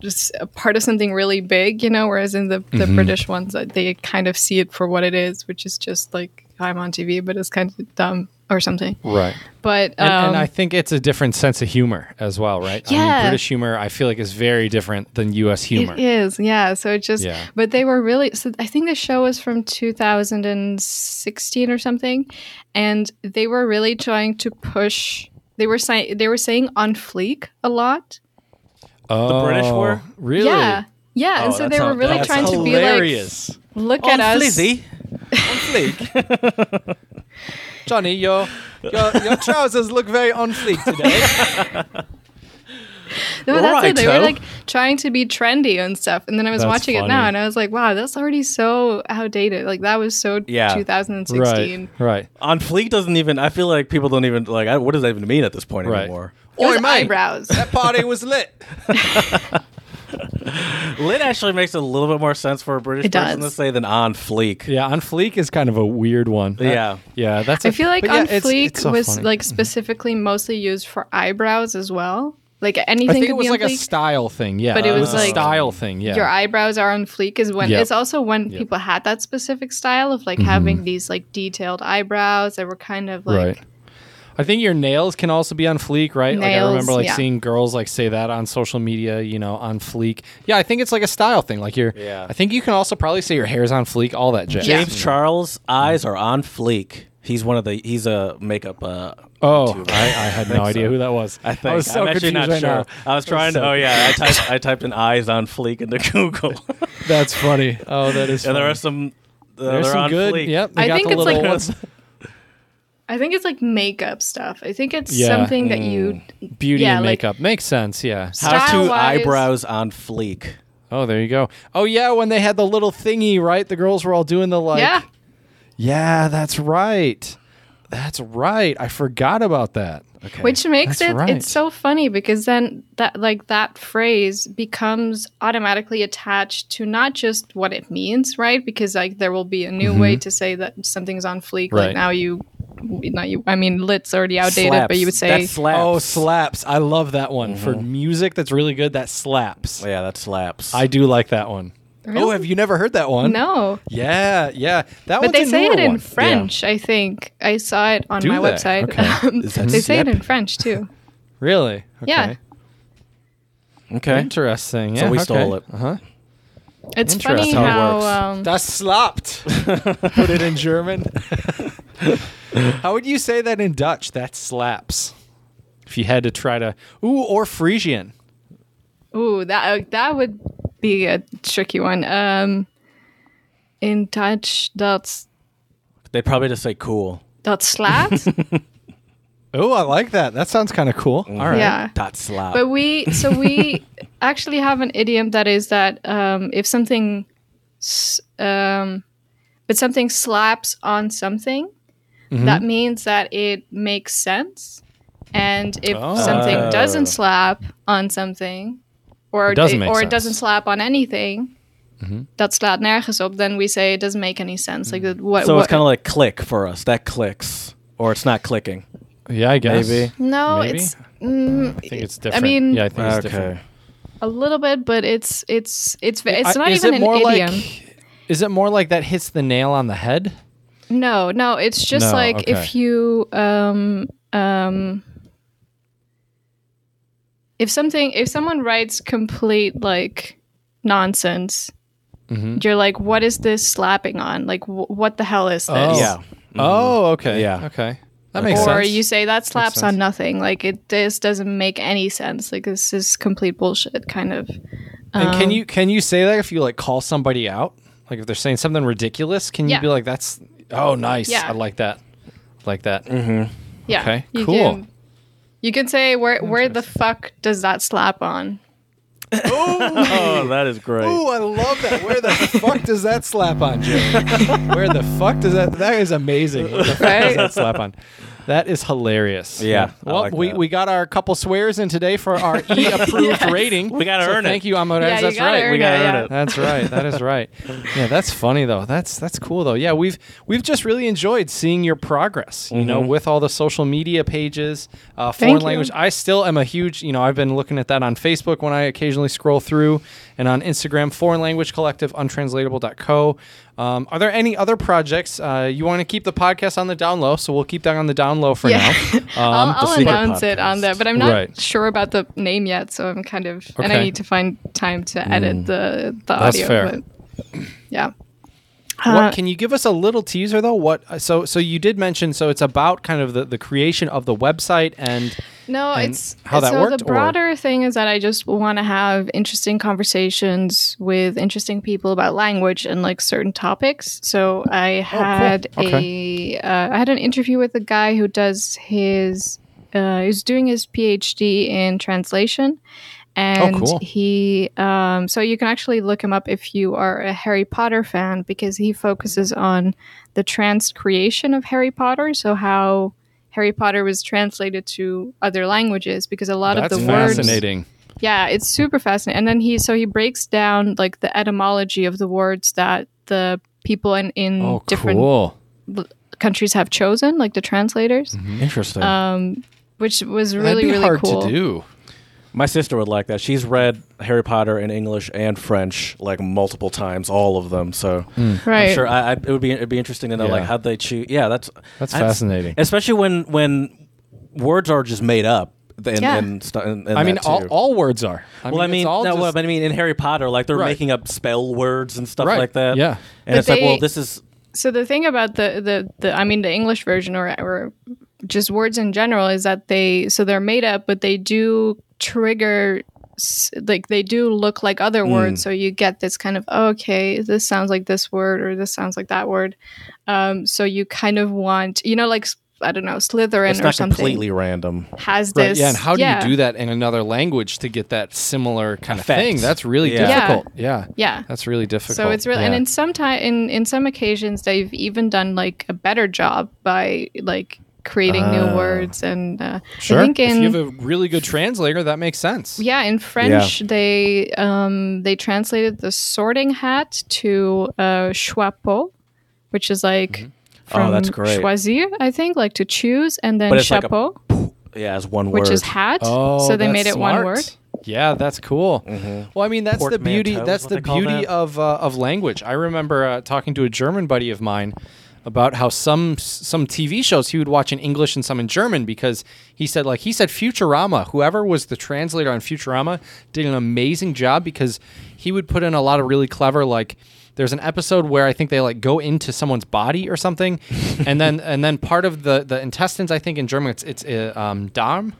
just a part of something really big, you know. Whereas in the the Mm-hmm. British ones, uh, they kind of see it for what it is, which is just like I'm on TV, but it's kind of dumb or something. right, But and, um, and I think it's a different sense of humor as well, right? I mean, Yeah. British humor, I feel like is very different than U.S. humor. It is, yeah. So it just, Yeah. but they were really. So I think the show was from 2016 or something, and they were really trying to push. They were saying they were saying on fleek a lot. Oh, the British were? really? Yeah, yeah. Oh, and so they were really that's trying to be like, look On at us. Flizzy. on fleek. Johnny, your, your your trousers look very on fleek today. No, that's it. They were like trying to be trendy and stuff. And then I was That's watching it now, and I was like, wow, that's already so outdated. Like that was so Yeah. 2016. right, right. On fleek doesn't even. I feel like people don't even like. I, what does that even mean at this point Right. anymore? It was Oi, mate. eyebrows. That party was lit. Lit actually makes a little bit more sense for a British It person does. to say than on fleek. Yeah, on fleek is kind of a weird one. Yeah. yeah. That's. I a- feel like but yeah, on it's- fleek it's so was funny. like specifically mostly used for eyebrows as well. Like anything I think could it was be on like a fleek. style thing. Yeah, But it it was was a like- style thing. Yeah, Your eyebrows are on fleek is when Yep. it's also when Yep. people had that specific style of like Mm-hmm. having these like detailed eyebrows that were kind of like right. I think your nails can also be on fleek, right? like I remember like yeah. seeing girls like say that on social media, you know, on fleek. Yeah, I think it's like a style thing. Like your Yeah. I think you can also probably say your hair's on fleek, all that jazz. James Charles' eyes are on fleek. He's one of the. He's a makeup. Uh, Oh, YouTuber. I, I had no think idea so. who that was. I think was so I'm actually not confused right sure. now. I was trying to. so Oh yeah, I typed. I typed in eyes on fleek into Google, That's funny. Oh, that is. and there are some. Uh, There's some on good. fleek. Yep. They I got think the it's like little- what's- I think it's like makeup stuff. I think it's Yeah. something that you mm. beauty yeah, and like- makeup makes sense. Yeah. How to eyebrows on fleek. Oh, there you go. Oh yeah, when they had the little thingy, right? The girls were all doing the like. Yeah. Yeah, that's right. That's right. I forgot about that. Okay. Which makes That's it right. it's so funny because then that like that phrase becomes automatically attached to not just what it means, right? Because like there will be a new way to say that something's on fleek. Mm-hmm. Right. Like now you not you I mean lit's already outdated, but you would say that slaps. Oh, slaps. I love that one. For music that's really good, that slaps. Oh, yeah, that slaps. I do like that one. Oh, have you never heard that one? No. Yeah, yeah. That But they say it in one. French, I think. I saw it on Do my they? website. Okay. Is that they say it in French too. Really? Okay. Yeah. okay. Interesting. So Yeah, we okay. stole it. Uh-huh. It's funny Interesting. How it um, Das slapped. Put it in German. How would you say that in Dutch? That slaps. If you had to try to, ooh, or Frisian. Ooh, that uh, that would be a tricky one. Um, in Dutch, that's They probably just say cool. dat slaat. Oh, I like that. That sounds kind of cool. All right. Yeah, Dot slap. but we so we actually have an idiom that is that um, if something, um, but something slaps on something, that means that it makes sense. And if Oh. something Oh. doesn't slap on something, or It doesn't make or sense. it doesn't slap on anything, dat slaat nergens op, then we say it doesn't make any sense. Like that, what? So what, it's kind of like click for us. That clicks, or it's not clicking. Yeah, I guess. Maybe. no, maybe? it's mm, I think it's I different. mean, yeah, I think it's different. a little bit, but it's it's it's it's not is even it an more idiom. like? Is it more like that hits the nail on the head? No, no, it's just No, like okay. if you um um if something if someone writes complete like nonsense, Mm-hmm. you're like, what is this slapping on? Like, wh- what the hell is this? Oh. Yeah. Oh, okay. Yeah. Okay. That makes or sense. Or you say that slaps on nothing. Like it this doesn't make any sense. Like this is complete bullshit kind of. and um, can you can you say that if you like call somebody out? Like if they're saying something ridiculous, can you Yeah. be like, "That's oh nice, Yeah. I like that, like that." Yeah. Okay, You cool. Can, you can say where where the fuck does that slap on? Oh, that is great. Ooh, I love that. Where the fuck does that slap on, Jerry? Where the fuck does that? That is amazing. Where the fuck does that slap on? That is hilarious. Yeah, I Well, like we, that. we got our couple swears in today for our E approved rating. We gotta So earn it. Thank you, Amarens. Yeah, you that's gotta right. earn We gotta it, earn yeah. it. That's right. That is right. Yeah, that's funny though. That's that's cool though. Yeah, we've we've just really enjoyed seeing your progress. You know, with all the social media pages, uh, foreign you. language. I still am a huge. You know, I've been looking at that on Facebook when I occasionally scroll through, and on Instagram, Foreign Language Collective, untranslatable.co. Um, are there any other projects uh, you want to keep the podcast on the down low? So we'll keep that on the down low for Yeah. now. Um, I'll, I'll secret announce it on there, but I'm not Right. sure about the name yet. So I'm kind of, and I need to find time to edit the the That's audio. fair. But yeah. Uh, What can you give us a little teaser though? What so so you did mention so it's about kind of the, the creation of the website and No, it's how that so worked, the or- broader thing is that I just want to have interesting conversations with interesting people about language and like certain topics. So I had Oh, Okay. a uh, I had an interview with a guy who does his uh, who's doing his PhD in translation. And Oh, cool. he, um, so you can actually look him up if you are a Harry Potter fan because he focuses on the transcreation of Harry Potter. So how Harry Potter was translated to other languages because a lot that's of the words fascinating. yeah it's super fascinating and then he so he breaks down like the etymology of the words that the people in in Oh, different cool. countries have chosen like the translators Interesting. um which was really really hard cool to do. My sister would like that. She's read Harry Potter in English and French like multiple times, all of them. So hmm. right I'm sure I, I, it would be it'd be interesting to know Yeah. like how they choose. Yeah, that's That's I- fascinating. especially when when words are just made up. And, Yeah. and, stu- and, and I mean, that all, too. all words are. I well, I it's mean, all no, just- well, but I mean, in Harry Potter, like they're Right. making up spell words and stuff Right, like that. yeah. and But it's like, they- well, this is so the thing about the the, the I mean the English version or or just words in general is that they so they're made up but they do trigger like they do look like other words so you get this kind of oh, okay this sounds like this word or this sounds like that word um so you kind of want you know like I don't know Slytherin it's or something completely random. has Right, this yeah, and how do yeah, you do that in another language to get that similar kind of thing? That's really Yeah. Yeah. difficult. Yeah. yeah That's really difficult. So it's really, and in some time, in in some occasions, they've even done like a better job by like creating new Ah. words. And uh, sure. I think if you have a really good translator, that makes sense. yeah, in French, they um they translated the sorting hat to uh, chapeau, which is like Oh, from that's great. choisir, I think, like to choose, and then But it's like a chapeau, Yeah, as one word which is hat. Oh, so they that's made it smart. one word. Yeah, that's cool. Well, I mean, that's the beauty. Portmanteau That's the beauty that. of uh, of language. I remember uh, talking to a German buddy of mine about how some some TV shows he would watch in English and some in German because he said like he said Futurama. Whoever was the translator on Futurama did an amazing job because he would put in a lot of really clever like. There's an episode where I think they like go into someone's body or something, and then and then part of the the intestines I think in German it's it's uh, um, Darm,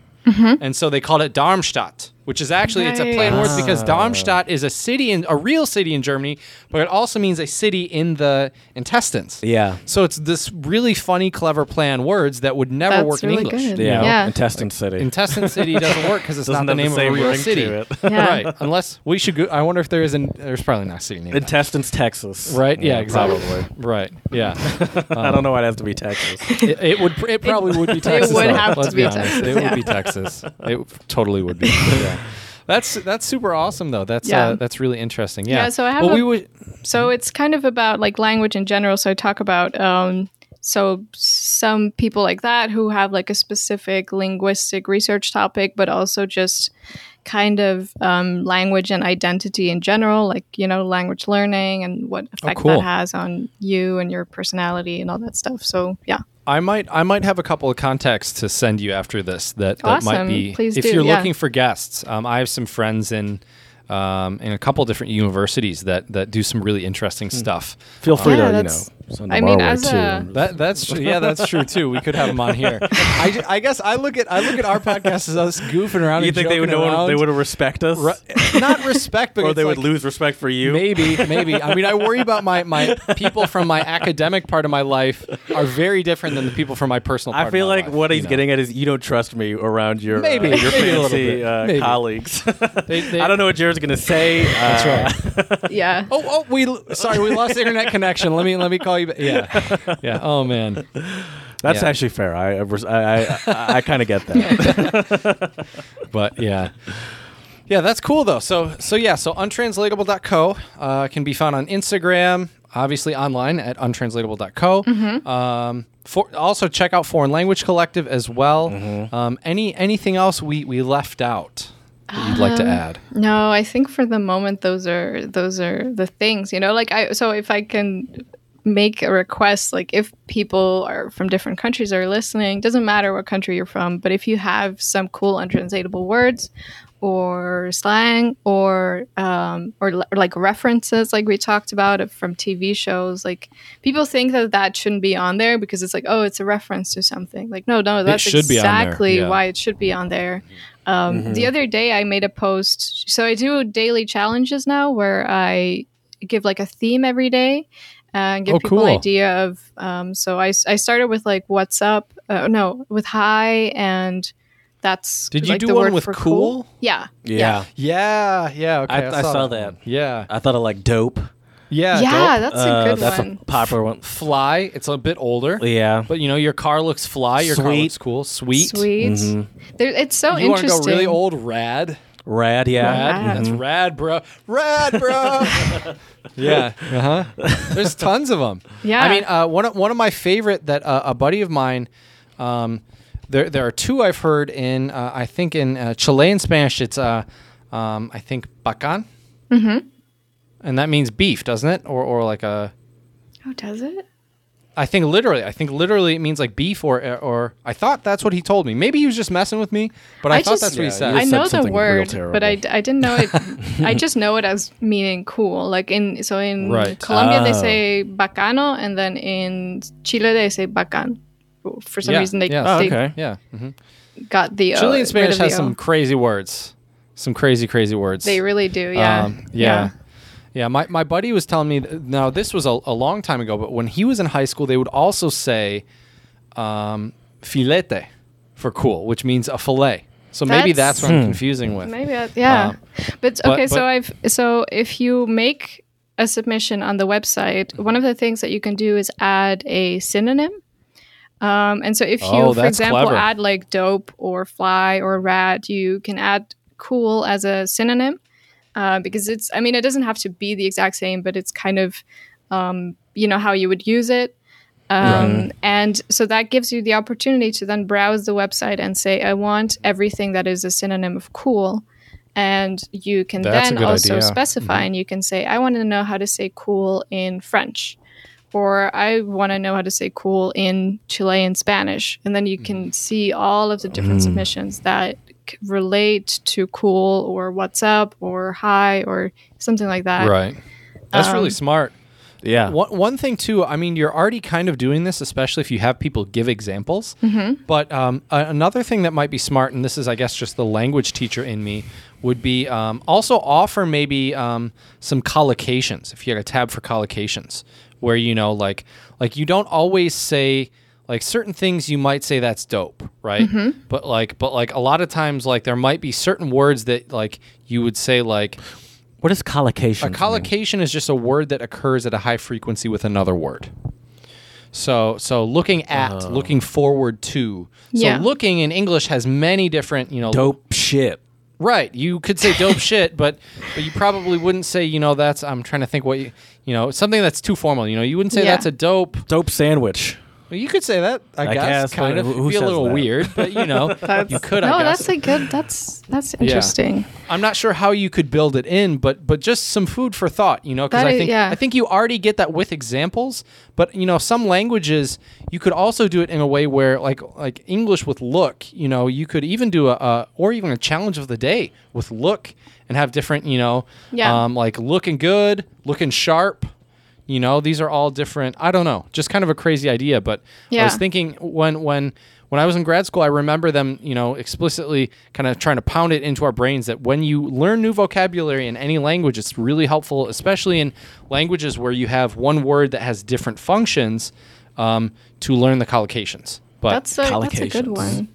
and so they called it Darmstadt. Which is actually it's a play on words because Darmstadt is a city in a real city in Germany, but it also means a city in the intestines. Yeah. So it's this really funny, clever play on words that would never That's work really in English. good. Yeah. Yeah. Intestine City. Intestine City doesn't work because it's Doesn't not the have the name of a real ring to city. it. Yeah. Right. Unless we should go. I wonder if there is an. There's probably not a city named. that. Intestines, Texas. Right. Yeah. exactly. Probably. Right. Yeah. I don't know why it has to be Texas. it, it would. It probably would be Texas. It would though. have to Let's be honest. Texas, It would be Texas. It totally would be. Yeah. That's that's super awesome though. That's Yeah. uh, that's really interesting. Yeah. Yeah, so I have Well, a- we would. So it's kind of about like language in general. So I talk about um, so some people like that who have like a specific linguistic research topic, but also just kind of um, language and identity in general, like you know language learning and what effect cool. that has on you and your personality and all that stuff. So yeah, I might I might have a couple of contacts to send you after this that, that might be Please if do, you're yeah. looking for guests. Um, I have some friends in um, in a couple different universities that that do some really interesting Hmm. stuff. Feel free Yeah, to, you know, that's- send I mean, as too. a- That that's true. Yeah, that's true too. We could have them on here. I, ju- I guess I look at I look at our podcast as us goofing around. you and think they would joking know around. they would respect us? Ru- not respect, but or it's they would like- lose respect for you? Maybe, maybe. I mean, I worry about my, my people from my academic part of my life are very different than the people from my personal part I feel of my like life, what you he's know? getting at is you don't trust me around your Maybe, uh, your maybe a little fancy bit. uh, Maybe. colleagues. They- they- I don't know what Jared's gonna say. That's uh, right. yeah. Oh, oh, we sorry, we lost internet connection. Let me let me call you back. Yeah, yeah. Oh man, That's Yeah. actually fair. I I I, I, I kind of get that. but yeah. Yeah, that's cool though. So so yeah, so untranslatable.co uh, can be found on Instagram, obviously online at untranslatable.co. Mm-hmm. Um, for, also check out Foreign Language Collective as well. Mm-hmm. Um, any anything else we, we left out that you'd like to Um, add? No, I think for the moment those are those are the things, you know, like I so if I can make a request like if people are from different countries are listening, doesn't matter what country you're from, but if you have some cool untranslatable words or slang or um, or, l- or like references like we talked about from TV shows like people think that that shouldn't be on there because it's like oh it's a reference to something like no no that's exactly yeah. why it should be on there um, The other day, I made a post. So I do daily challenges now, where I give like a theme every day and give Oh, people cool. an idea of. Um, so I, s- I started with like what's up, uh, no, with hi, and that's Did you do the one with for cool? Yeah, Yeah. Yeah, yeah. Okay, I- I saw that. one. Yeah, I thought of like dope. yeah. yeah, dope. that's Uh, a good that's one. a popular one. Fly. It's a bit older. Yeah. But you know, your car looks fly. Your car looks cool. Sweet. Sweet. There, it's so You want to interesting. go really old? Rad. Rad. Yeah. Rad. Rad. That's rad, bro. Rad, bro. yeah. Uh huh. There's tons of them. Yeah. I mean, uh, one of, one of my favorite that uh, a buddy of mine. Um, there there are two I've heard in. Uh, I think in uh, Chilean Spanish it's uh, um, I think bacan. Mm-hmm. And that means beef, doesn't it? Or or like a. Oh, does it? I think literally. I think literally it means like beef or or I thought that's what he told me. Maybe he was just messing with me, but I, I thought just- that's what he said. you I said know the word, but I, I didn't know it. I just know it as meaning cool. Like in so in Right. Colombia they Oh. say bacano, and then in Chile they say bacan. For some Yeah, reason they, yeah. Oh, they okay. yeah. hmm got the uh, Chilean Spanish of the has O. some crazy words, some crazy crazy words. They really do. Yeah. Um, yeah. Yeah, my, my buddy was telling me, th- now this was a, a long time ago, but when he was in high school, they would also say um, filete for cool, which means a fillet. So maybe That's- that's what I'm confusing with. Maybe that, yeah. Um, but but- okay, so but- I've so if you make a submission on the website, one of the things that you can do is add a synonym. Um, and so if you, Oh, for example, clever. add like dope or fly or rad, you can add cool as a synonym uh, because it's. I mean, it doesn't have to be the exact same, but it's kind of, um, you know, how you would use it. Um, And so that gives you the opportunity to then browse the website and say, I want everything that is a synonym of cool. And you can That's then also idea. Mm-hmm. specify and you can say, I want to know how to say cool in French. Or I want to know how to say cool in Chilean Spanish. And then you Mm-hmm. can see all of the different Mm. submissions that c- relate to cool or what's up or hi or something like that. Right. That's really Um, smart. Yeah. One, one thing too, I mean, you're already kind of doing this, especially if you have people give examples. But um, a- another thing that might be smart, and this is, I guess, just the language teacher in me, would be um, also offer maybe um, some collocations. If you had a tab for collocations, where you know, like, like you don't always say like certain things you might say that's dope, right? Mm-hmm. But like, but like a lot of times, like there might be certain words that like you would say like What is collocation? a collocation is just a word that occurs at a high frequency with another word. So, so looking at, oh. looking forward to. So, Yeah. looking in English has many different, you know, Dope shit. Right. You could say dope shit, but but you probably wouldn't say, you know, that's. I'm trying to think what you, you know, something that's too formal. You know, you wouldn't say Yeah. that's a dope. Dope sandwich. Well, you could say that. I, I guess, guess, kind of. who- who It'd be a little that? weird, but you know, you could. no, I guess. that's a good. That's that's interesting. I'm not sure how you could build it in, but but just some food for thought, you know, because I think yeah. I think you already get that with examples, but you know, some languages you could also do it in a way where like like English with look, you know, you could even do a, a or even a challenge of the day with look and have different, you know, Yeah. um, like looking good, looking sharp. You know, these are all different. I don't know, just kind of a crazy idea. But I was thinking when when when I was in grad school, I remember them, you know, explicitly kind of trying to pound it into our brains that when you learn new vocabulary in any language, it's really helpful, especially in languages where you have one word that has different functions, um, to learn the collocations. But That's a, that's a good one.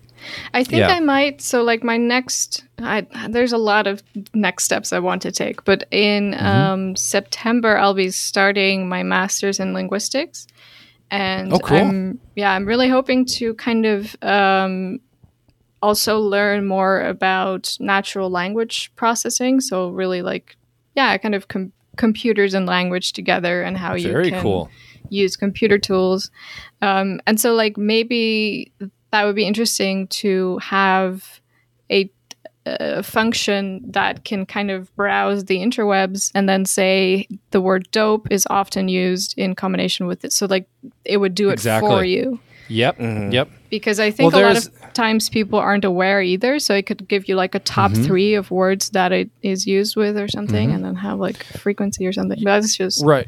I think Yeah. I might. So, like, my next, I, there's a lot of next steps I want to take, but in Mm-hmm. um, September, I'll be starting my master's in linguistics. And Oh, cool. I'm, yeah, I'm really hoping to kind of um, also learn more about natural language processing. So, really, like, yeah, kind of com- computers and language together and how you can cool. use computer tools. Um, and so, like, maybe that would be interesting to have a, a function that can kind of browse the interwebs and then say the word dope is often used in combination with it. So, like, it would do it Exactly. for you. Yep. Mm-hmm. Yep. Because I think Well, a lot of times people aren't aware either. So it could give you like a top Mm-hmm. three of words that it is used with or something, and then have like frequency or something. But that's just Right.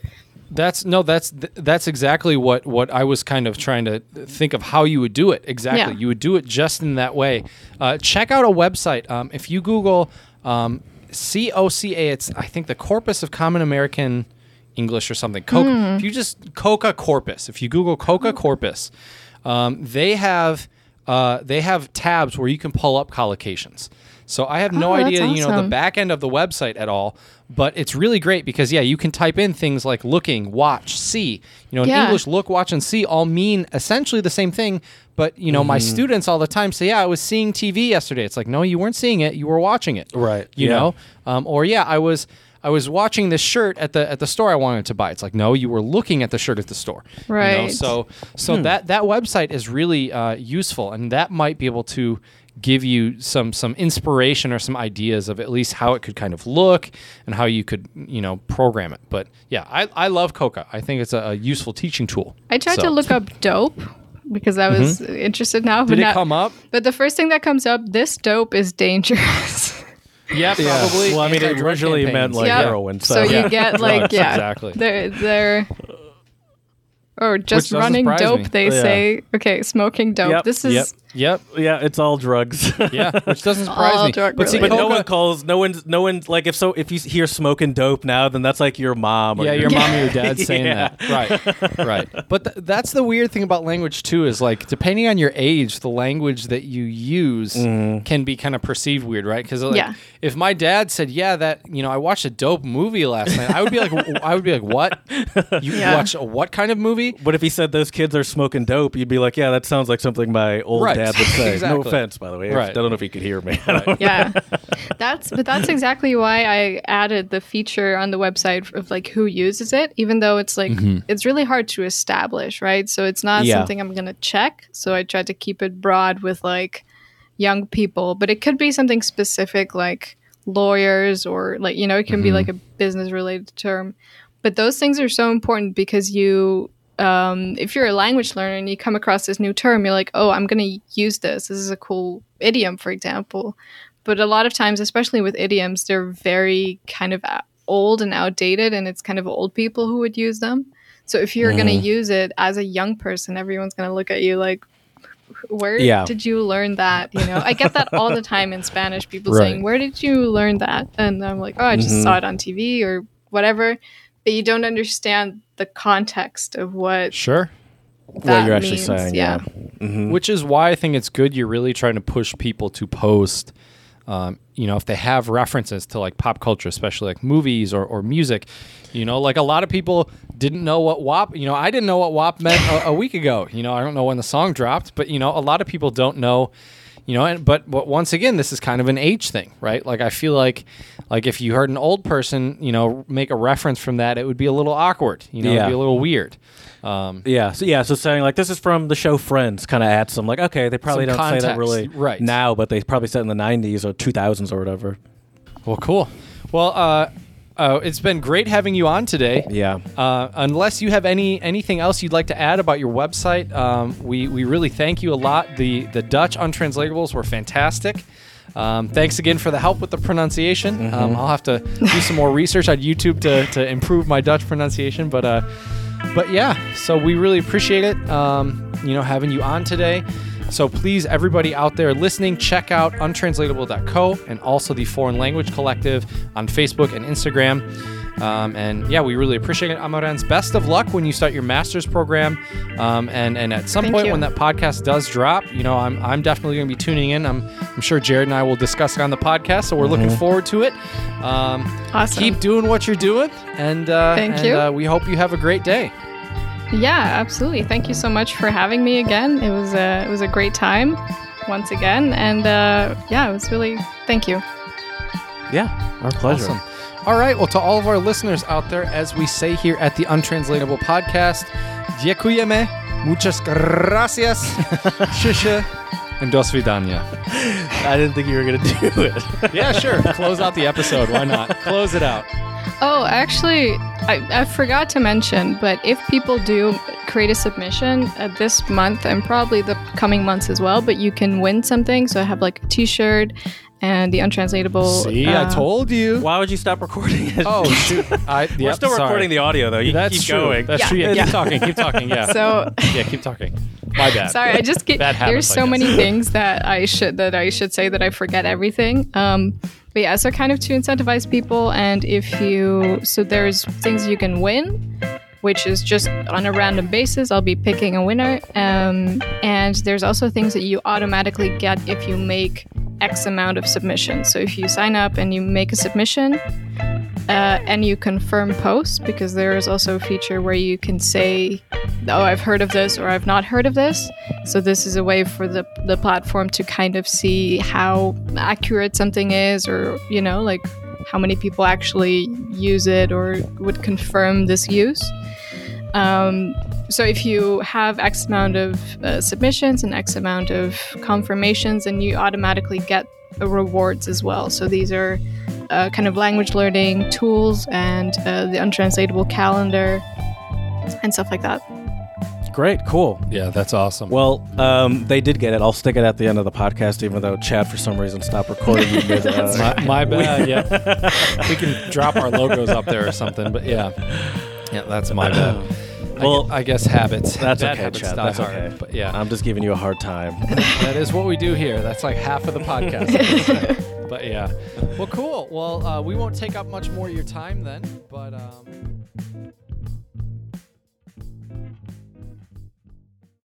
That's no. That's that's exactly what what I was kind of trying to think of how you would do it. Exactly, Yeah. you would do it just in that way. Uh, check out a website. Um, if you Google um, COCA, it's I think the Corpus of Common American English or something. Co- Hmm. If you just Coca Corpus, if you Google Coca Corpus, um, they have uh, they have tabs where you can pull up collocations. So I have no Oh, that's idea, you know, the back end of the website at all, but it's really great because yeah, you can type in things like looking, watch, see. You know, in Yeah. English, look, watch, and see all mean essentially the same thing. But you know, my students all the time say, "Yeah, I was seeing TV yesterday." It's like, no, you weren't seeing it; you were watching it. Right, You yeah. know, um, or yeah, I was. I was watching this shirt at the at the store I wanted to buy. It's like no, you were looking at the shirt at the store. You know? Right. So so that that website is really uh, useful, and that might be able to give you some some inspiration or some ideas of at least how it could kind of look and how you could you know program it. But yeah, I, I love Coca. I think it's a, a useful teaching tool. I tried So- to look up dope because I was interested now. Mm-hmm. Did but it come up? But the first thing that comes up, this dope is dangerous. Yeah, probably. Well, I mean, it Anti-drug originally meant like Yeah. heroin. So, so Yeah. you get like Drugs, yeah, exactly. They're they're or just doesn't running dope. me. They Yeah. say okay, smoking dope. Yep, This is Yep. Yep. yeah, it's all drugs. Yeah. Which doesn't surprise All me. drug but see, But no Coca- one calls. No one's. No one's like if so. If you hear smoking dope now, then that's like your mom. Or Yeah, your your mom or your dad saying Yeah. that. Right, right. But th- that's the weird thing about language too is like depending on your age, the language that you use mm-hmm. can be kind of perceived weird, right? Because like, Yeah. if my dad said, "Yeah, that you know, I watched a dope movie last night," I would be like, "I would be like, "What? You Yeah. watch a what kind of movie?" But if he said those kids are smoking dope, you'd be like, yeah, that sounds like something my old Right. Dad would say. Exactly. No offense, by the way. Right. I don't know if you could hear me. I don't- yeah that's but that's exactly why i added the feature on the website of like who uses it even though it's like it's really hard to establish right so it's not Yeah. something i'm gonna check so i tried to keep it broad with like young people but it could be something specific like lawyers or like you know it can be like a business related term but those things are so important because you um, if you're a language learner and you come across this new term you're like oh i'm going to use this this is a cool idiom for example but a lot of times especially with idioms they're very kind of old and outdated, and it's kind of old people who would use them. So if you're going to use it as a young person, everyone's going to look at you like, where Yeah. did you learn that? You know, I get that all the time in Spanish. People Right. saying, "Where did you learn that?" And I'm like, "Oh, I just Mhm. saw it on TV or whatever." But you don't understand the context of what Sure. that what you're actually means. saying. Yeah. Mhm. Which is why I think it's good. You're really trying to push people to post. Um, you know, if they have references to like pop culture, especially like movies or, or music, you know, like a lot of people didn't know what WAP, you know, I didn't know what WAP meant a, a week ago. You know, I don't know when the song dropped, but, you know, a lot of people don't know, you know, and, but, but once again, this is kind of an age thing, right? Like, I feel like, like if you heard an old person, you know, make a reference from that, it would be a little awkward, you know, it'd be a little weird. Um, Yeah, so yeah, so saying like this is from the show Friends kind of adds some like okay, they probably don't say that really right. now, but they probably said in the '90s or 2000s or whatever. Well, cool. Well, uh, uh, it's been great having you on today. Yeah, Uh, unless you have any anything else you'd like to add about your website, um, we we really thank you a lot. The the Dutch untranslatables were fantastic. Um, thanks again for the help with the pronunciation. Um, I'll have to do some more research on YouTube to, to improve my Dutch pronunciation, but uh, but yeah, so we really appreciate it. Um, you know, having you on today. So please, everybody out there listening, check out untranslatable.co and also the Foreign Language Collective on Facebook and Instagram. Um, and yeah, we really appreciate it. Amarens best of luck when you start your master's program. Um, and, and at some Thank point you. when that podcast does drop, you know, I'm, I'm definitely going to be tuning in. I'm, I'm sure Jared and I will discuss it on the podcast. So we're looking forward to it. Um, Awesome. Keep doing what you're doing. And, uh, Thank and, you. Uh, we hope you have a great day. Yeah, absolutely. Thank you so much for having me again. It was a it was a great time once again, and uh, yeah, it was really thank you. yeah, our pleasure. Awesome. All right. Well, to all of our listeners out there, as we say here at the Untranslatable Podcast, dziękujemy, muchas gracias, shisha, and dos vidania. I didn't think you were gonna do it. Yeah, sure. Close out the episode. Why not? Close it out. Oh, actually, I, I forgot to mention, but if people do create a submission uh, this month and probably the coming months as well, but you can win something. So I have like a T-shirt and the untranslatable. See, I uh, told you. Why would you stop recording it? Oh shoot! I, we're still sorry. recording the audio though. You That's keep true. going. That's Yeah. true. Yeah, Yeah. keep talking. Keep talking. Yeah. So yeah, keep talking. My bad. Sorry, I just get Bad there's so guess. many things that I should that I should say that I forget everything. Um, but yeah, so kind of to incentivize people, and if you so there's things you can win, which is just on a random basis. I'll be picking a winner, um, and there's also things that you automatically get if you make X amount of submissions. So if you sign up and you make a submission, uh, and you confirm posts because there is also a feature where you can say, "Oh, I've heard of this" or "I've not heard of this." So this is a way for the the platform to kind of see how accurate something is, or you know, like how many people actually use it or would confirm this use. Um, so if you have X amount of uh, submissions and X amount of confirmations, then you automatically get rewards as well. So these are uh, kind of language learning tools and uh, the untranslatable calendar and stuff like that. Great, cool. Yeah, that's awesome. Well, um, they did get it. I'll stick it at the end of the podcast, even though Chad, for some reason, stopped recording. mid, uh, my, my bad. yeah, we can drop our logos up there or something. But yeah, yeah, that's my bad. Well, I, guess habits. That's Bad okay, habits Chad. die That's hard, okay. But yeah, I'm just giving you a hard time. that is what we do here. That's like half of the podcast. But yeah, well, cool. Well, uh, we won't take up much more of your time then. But um,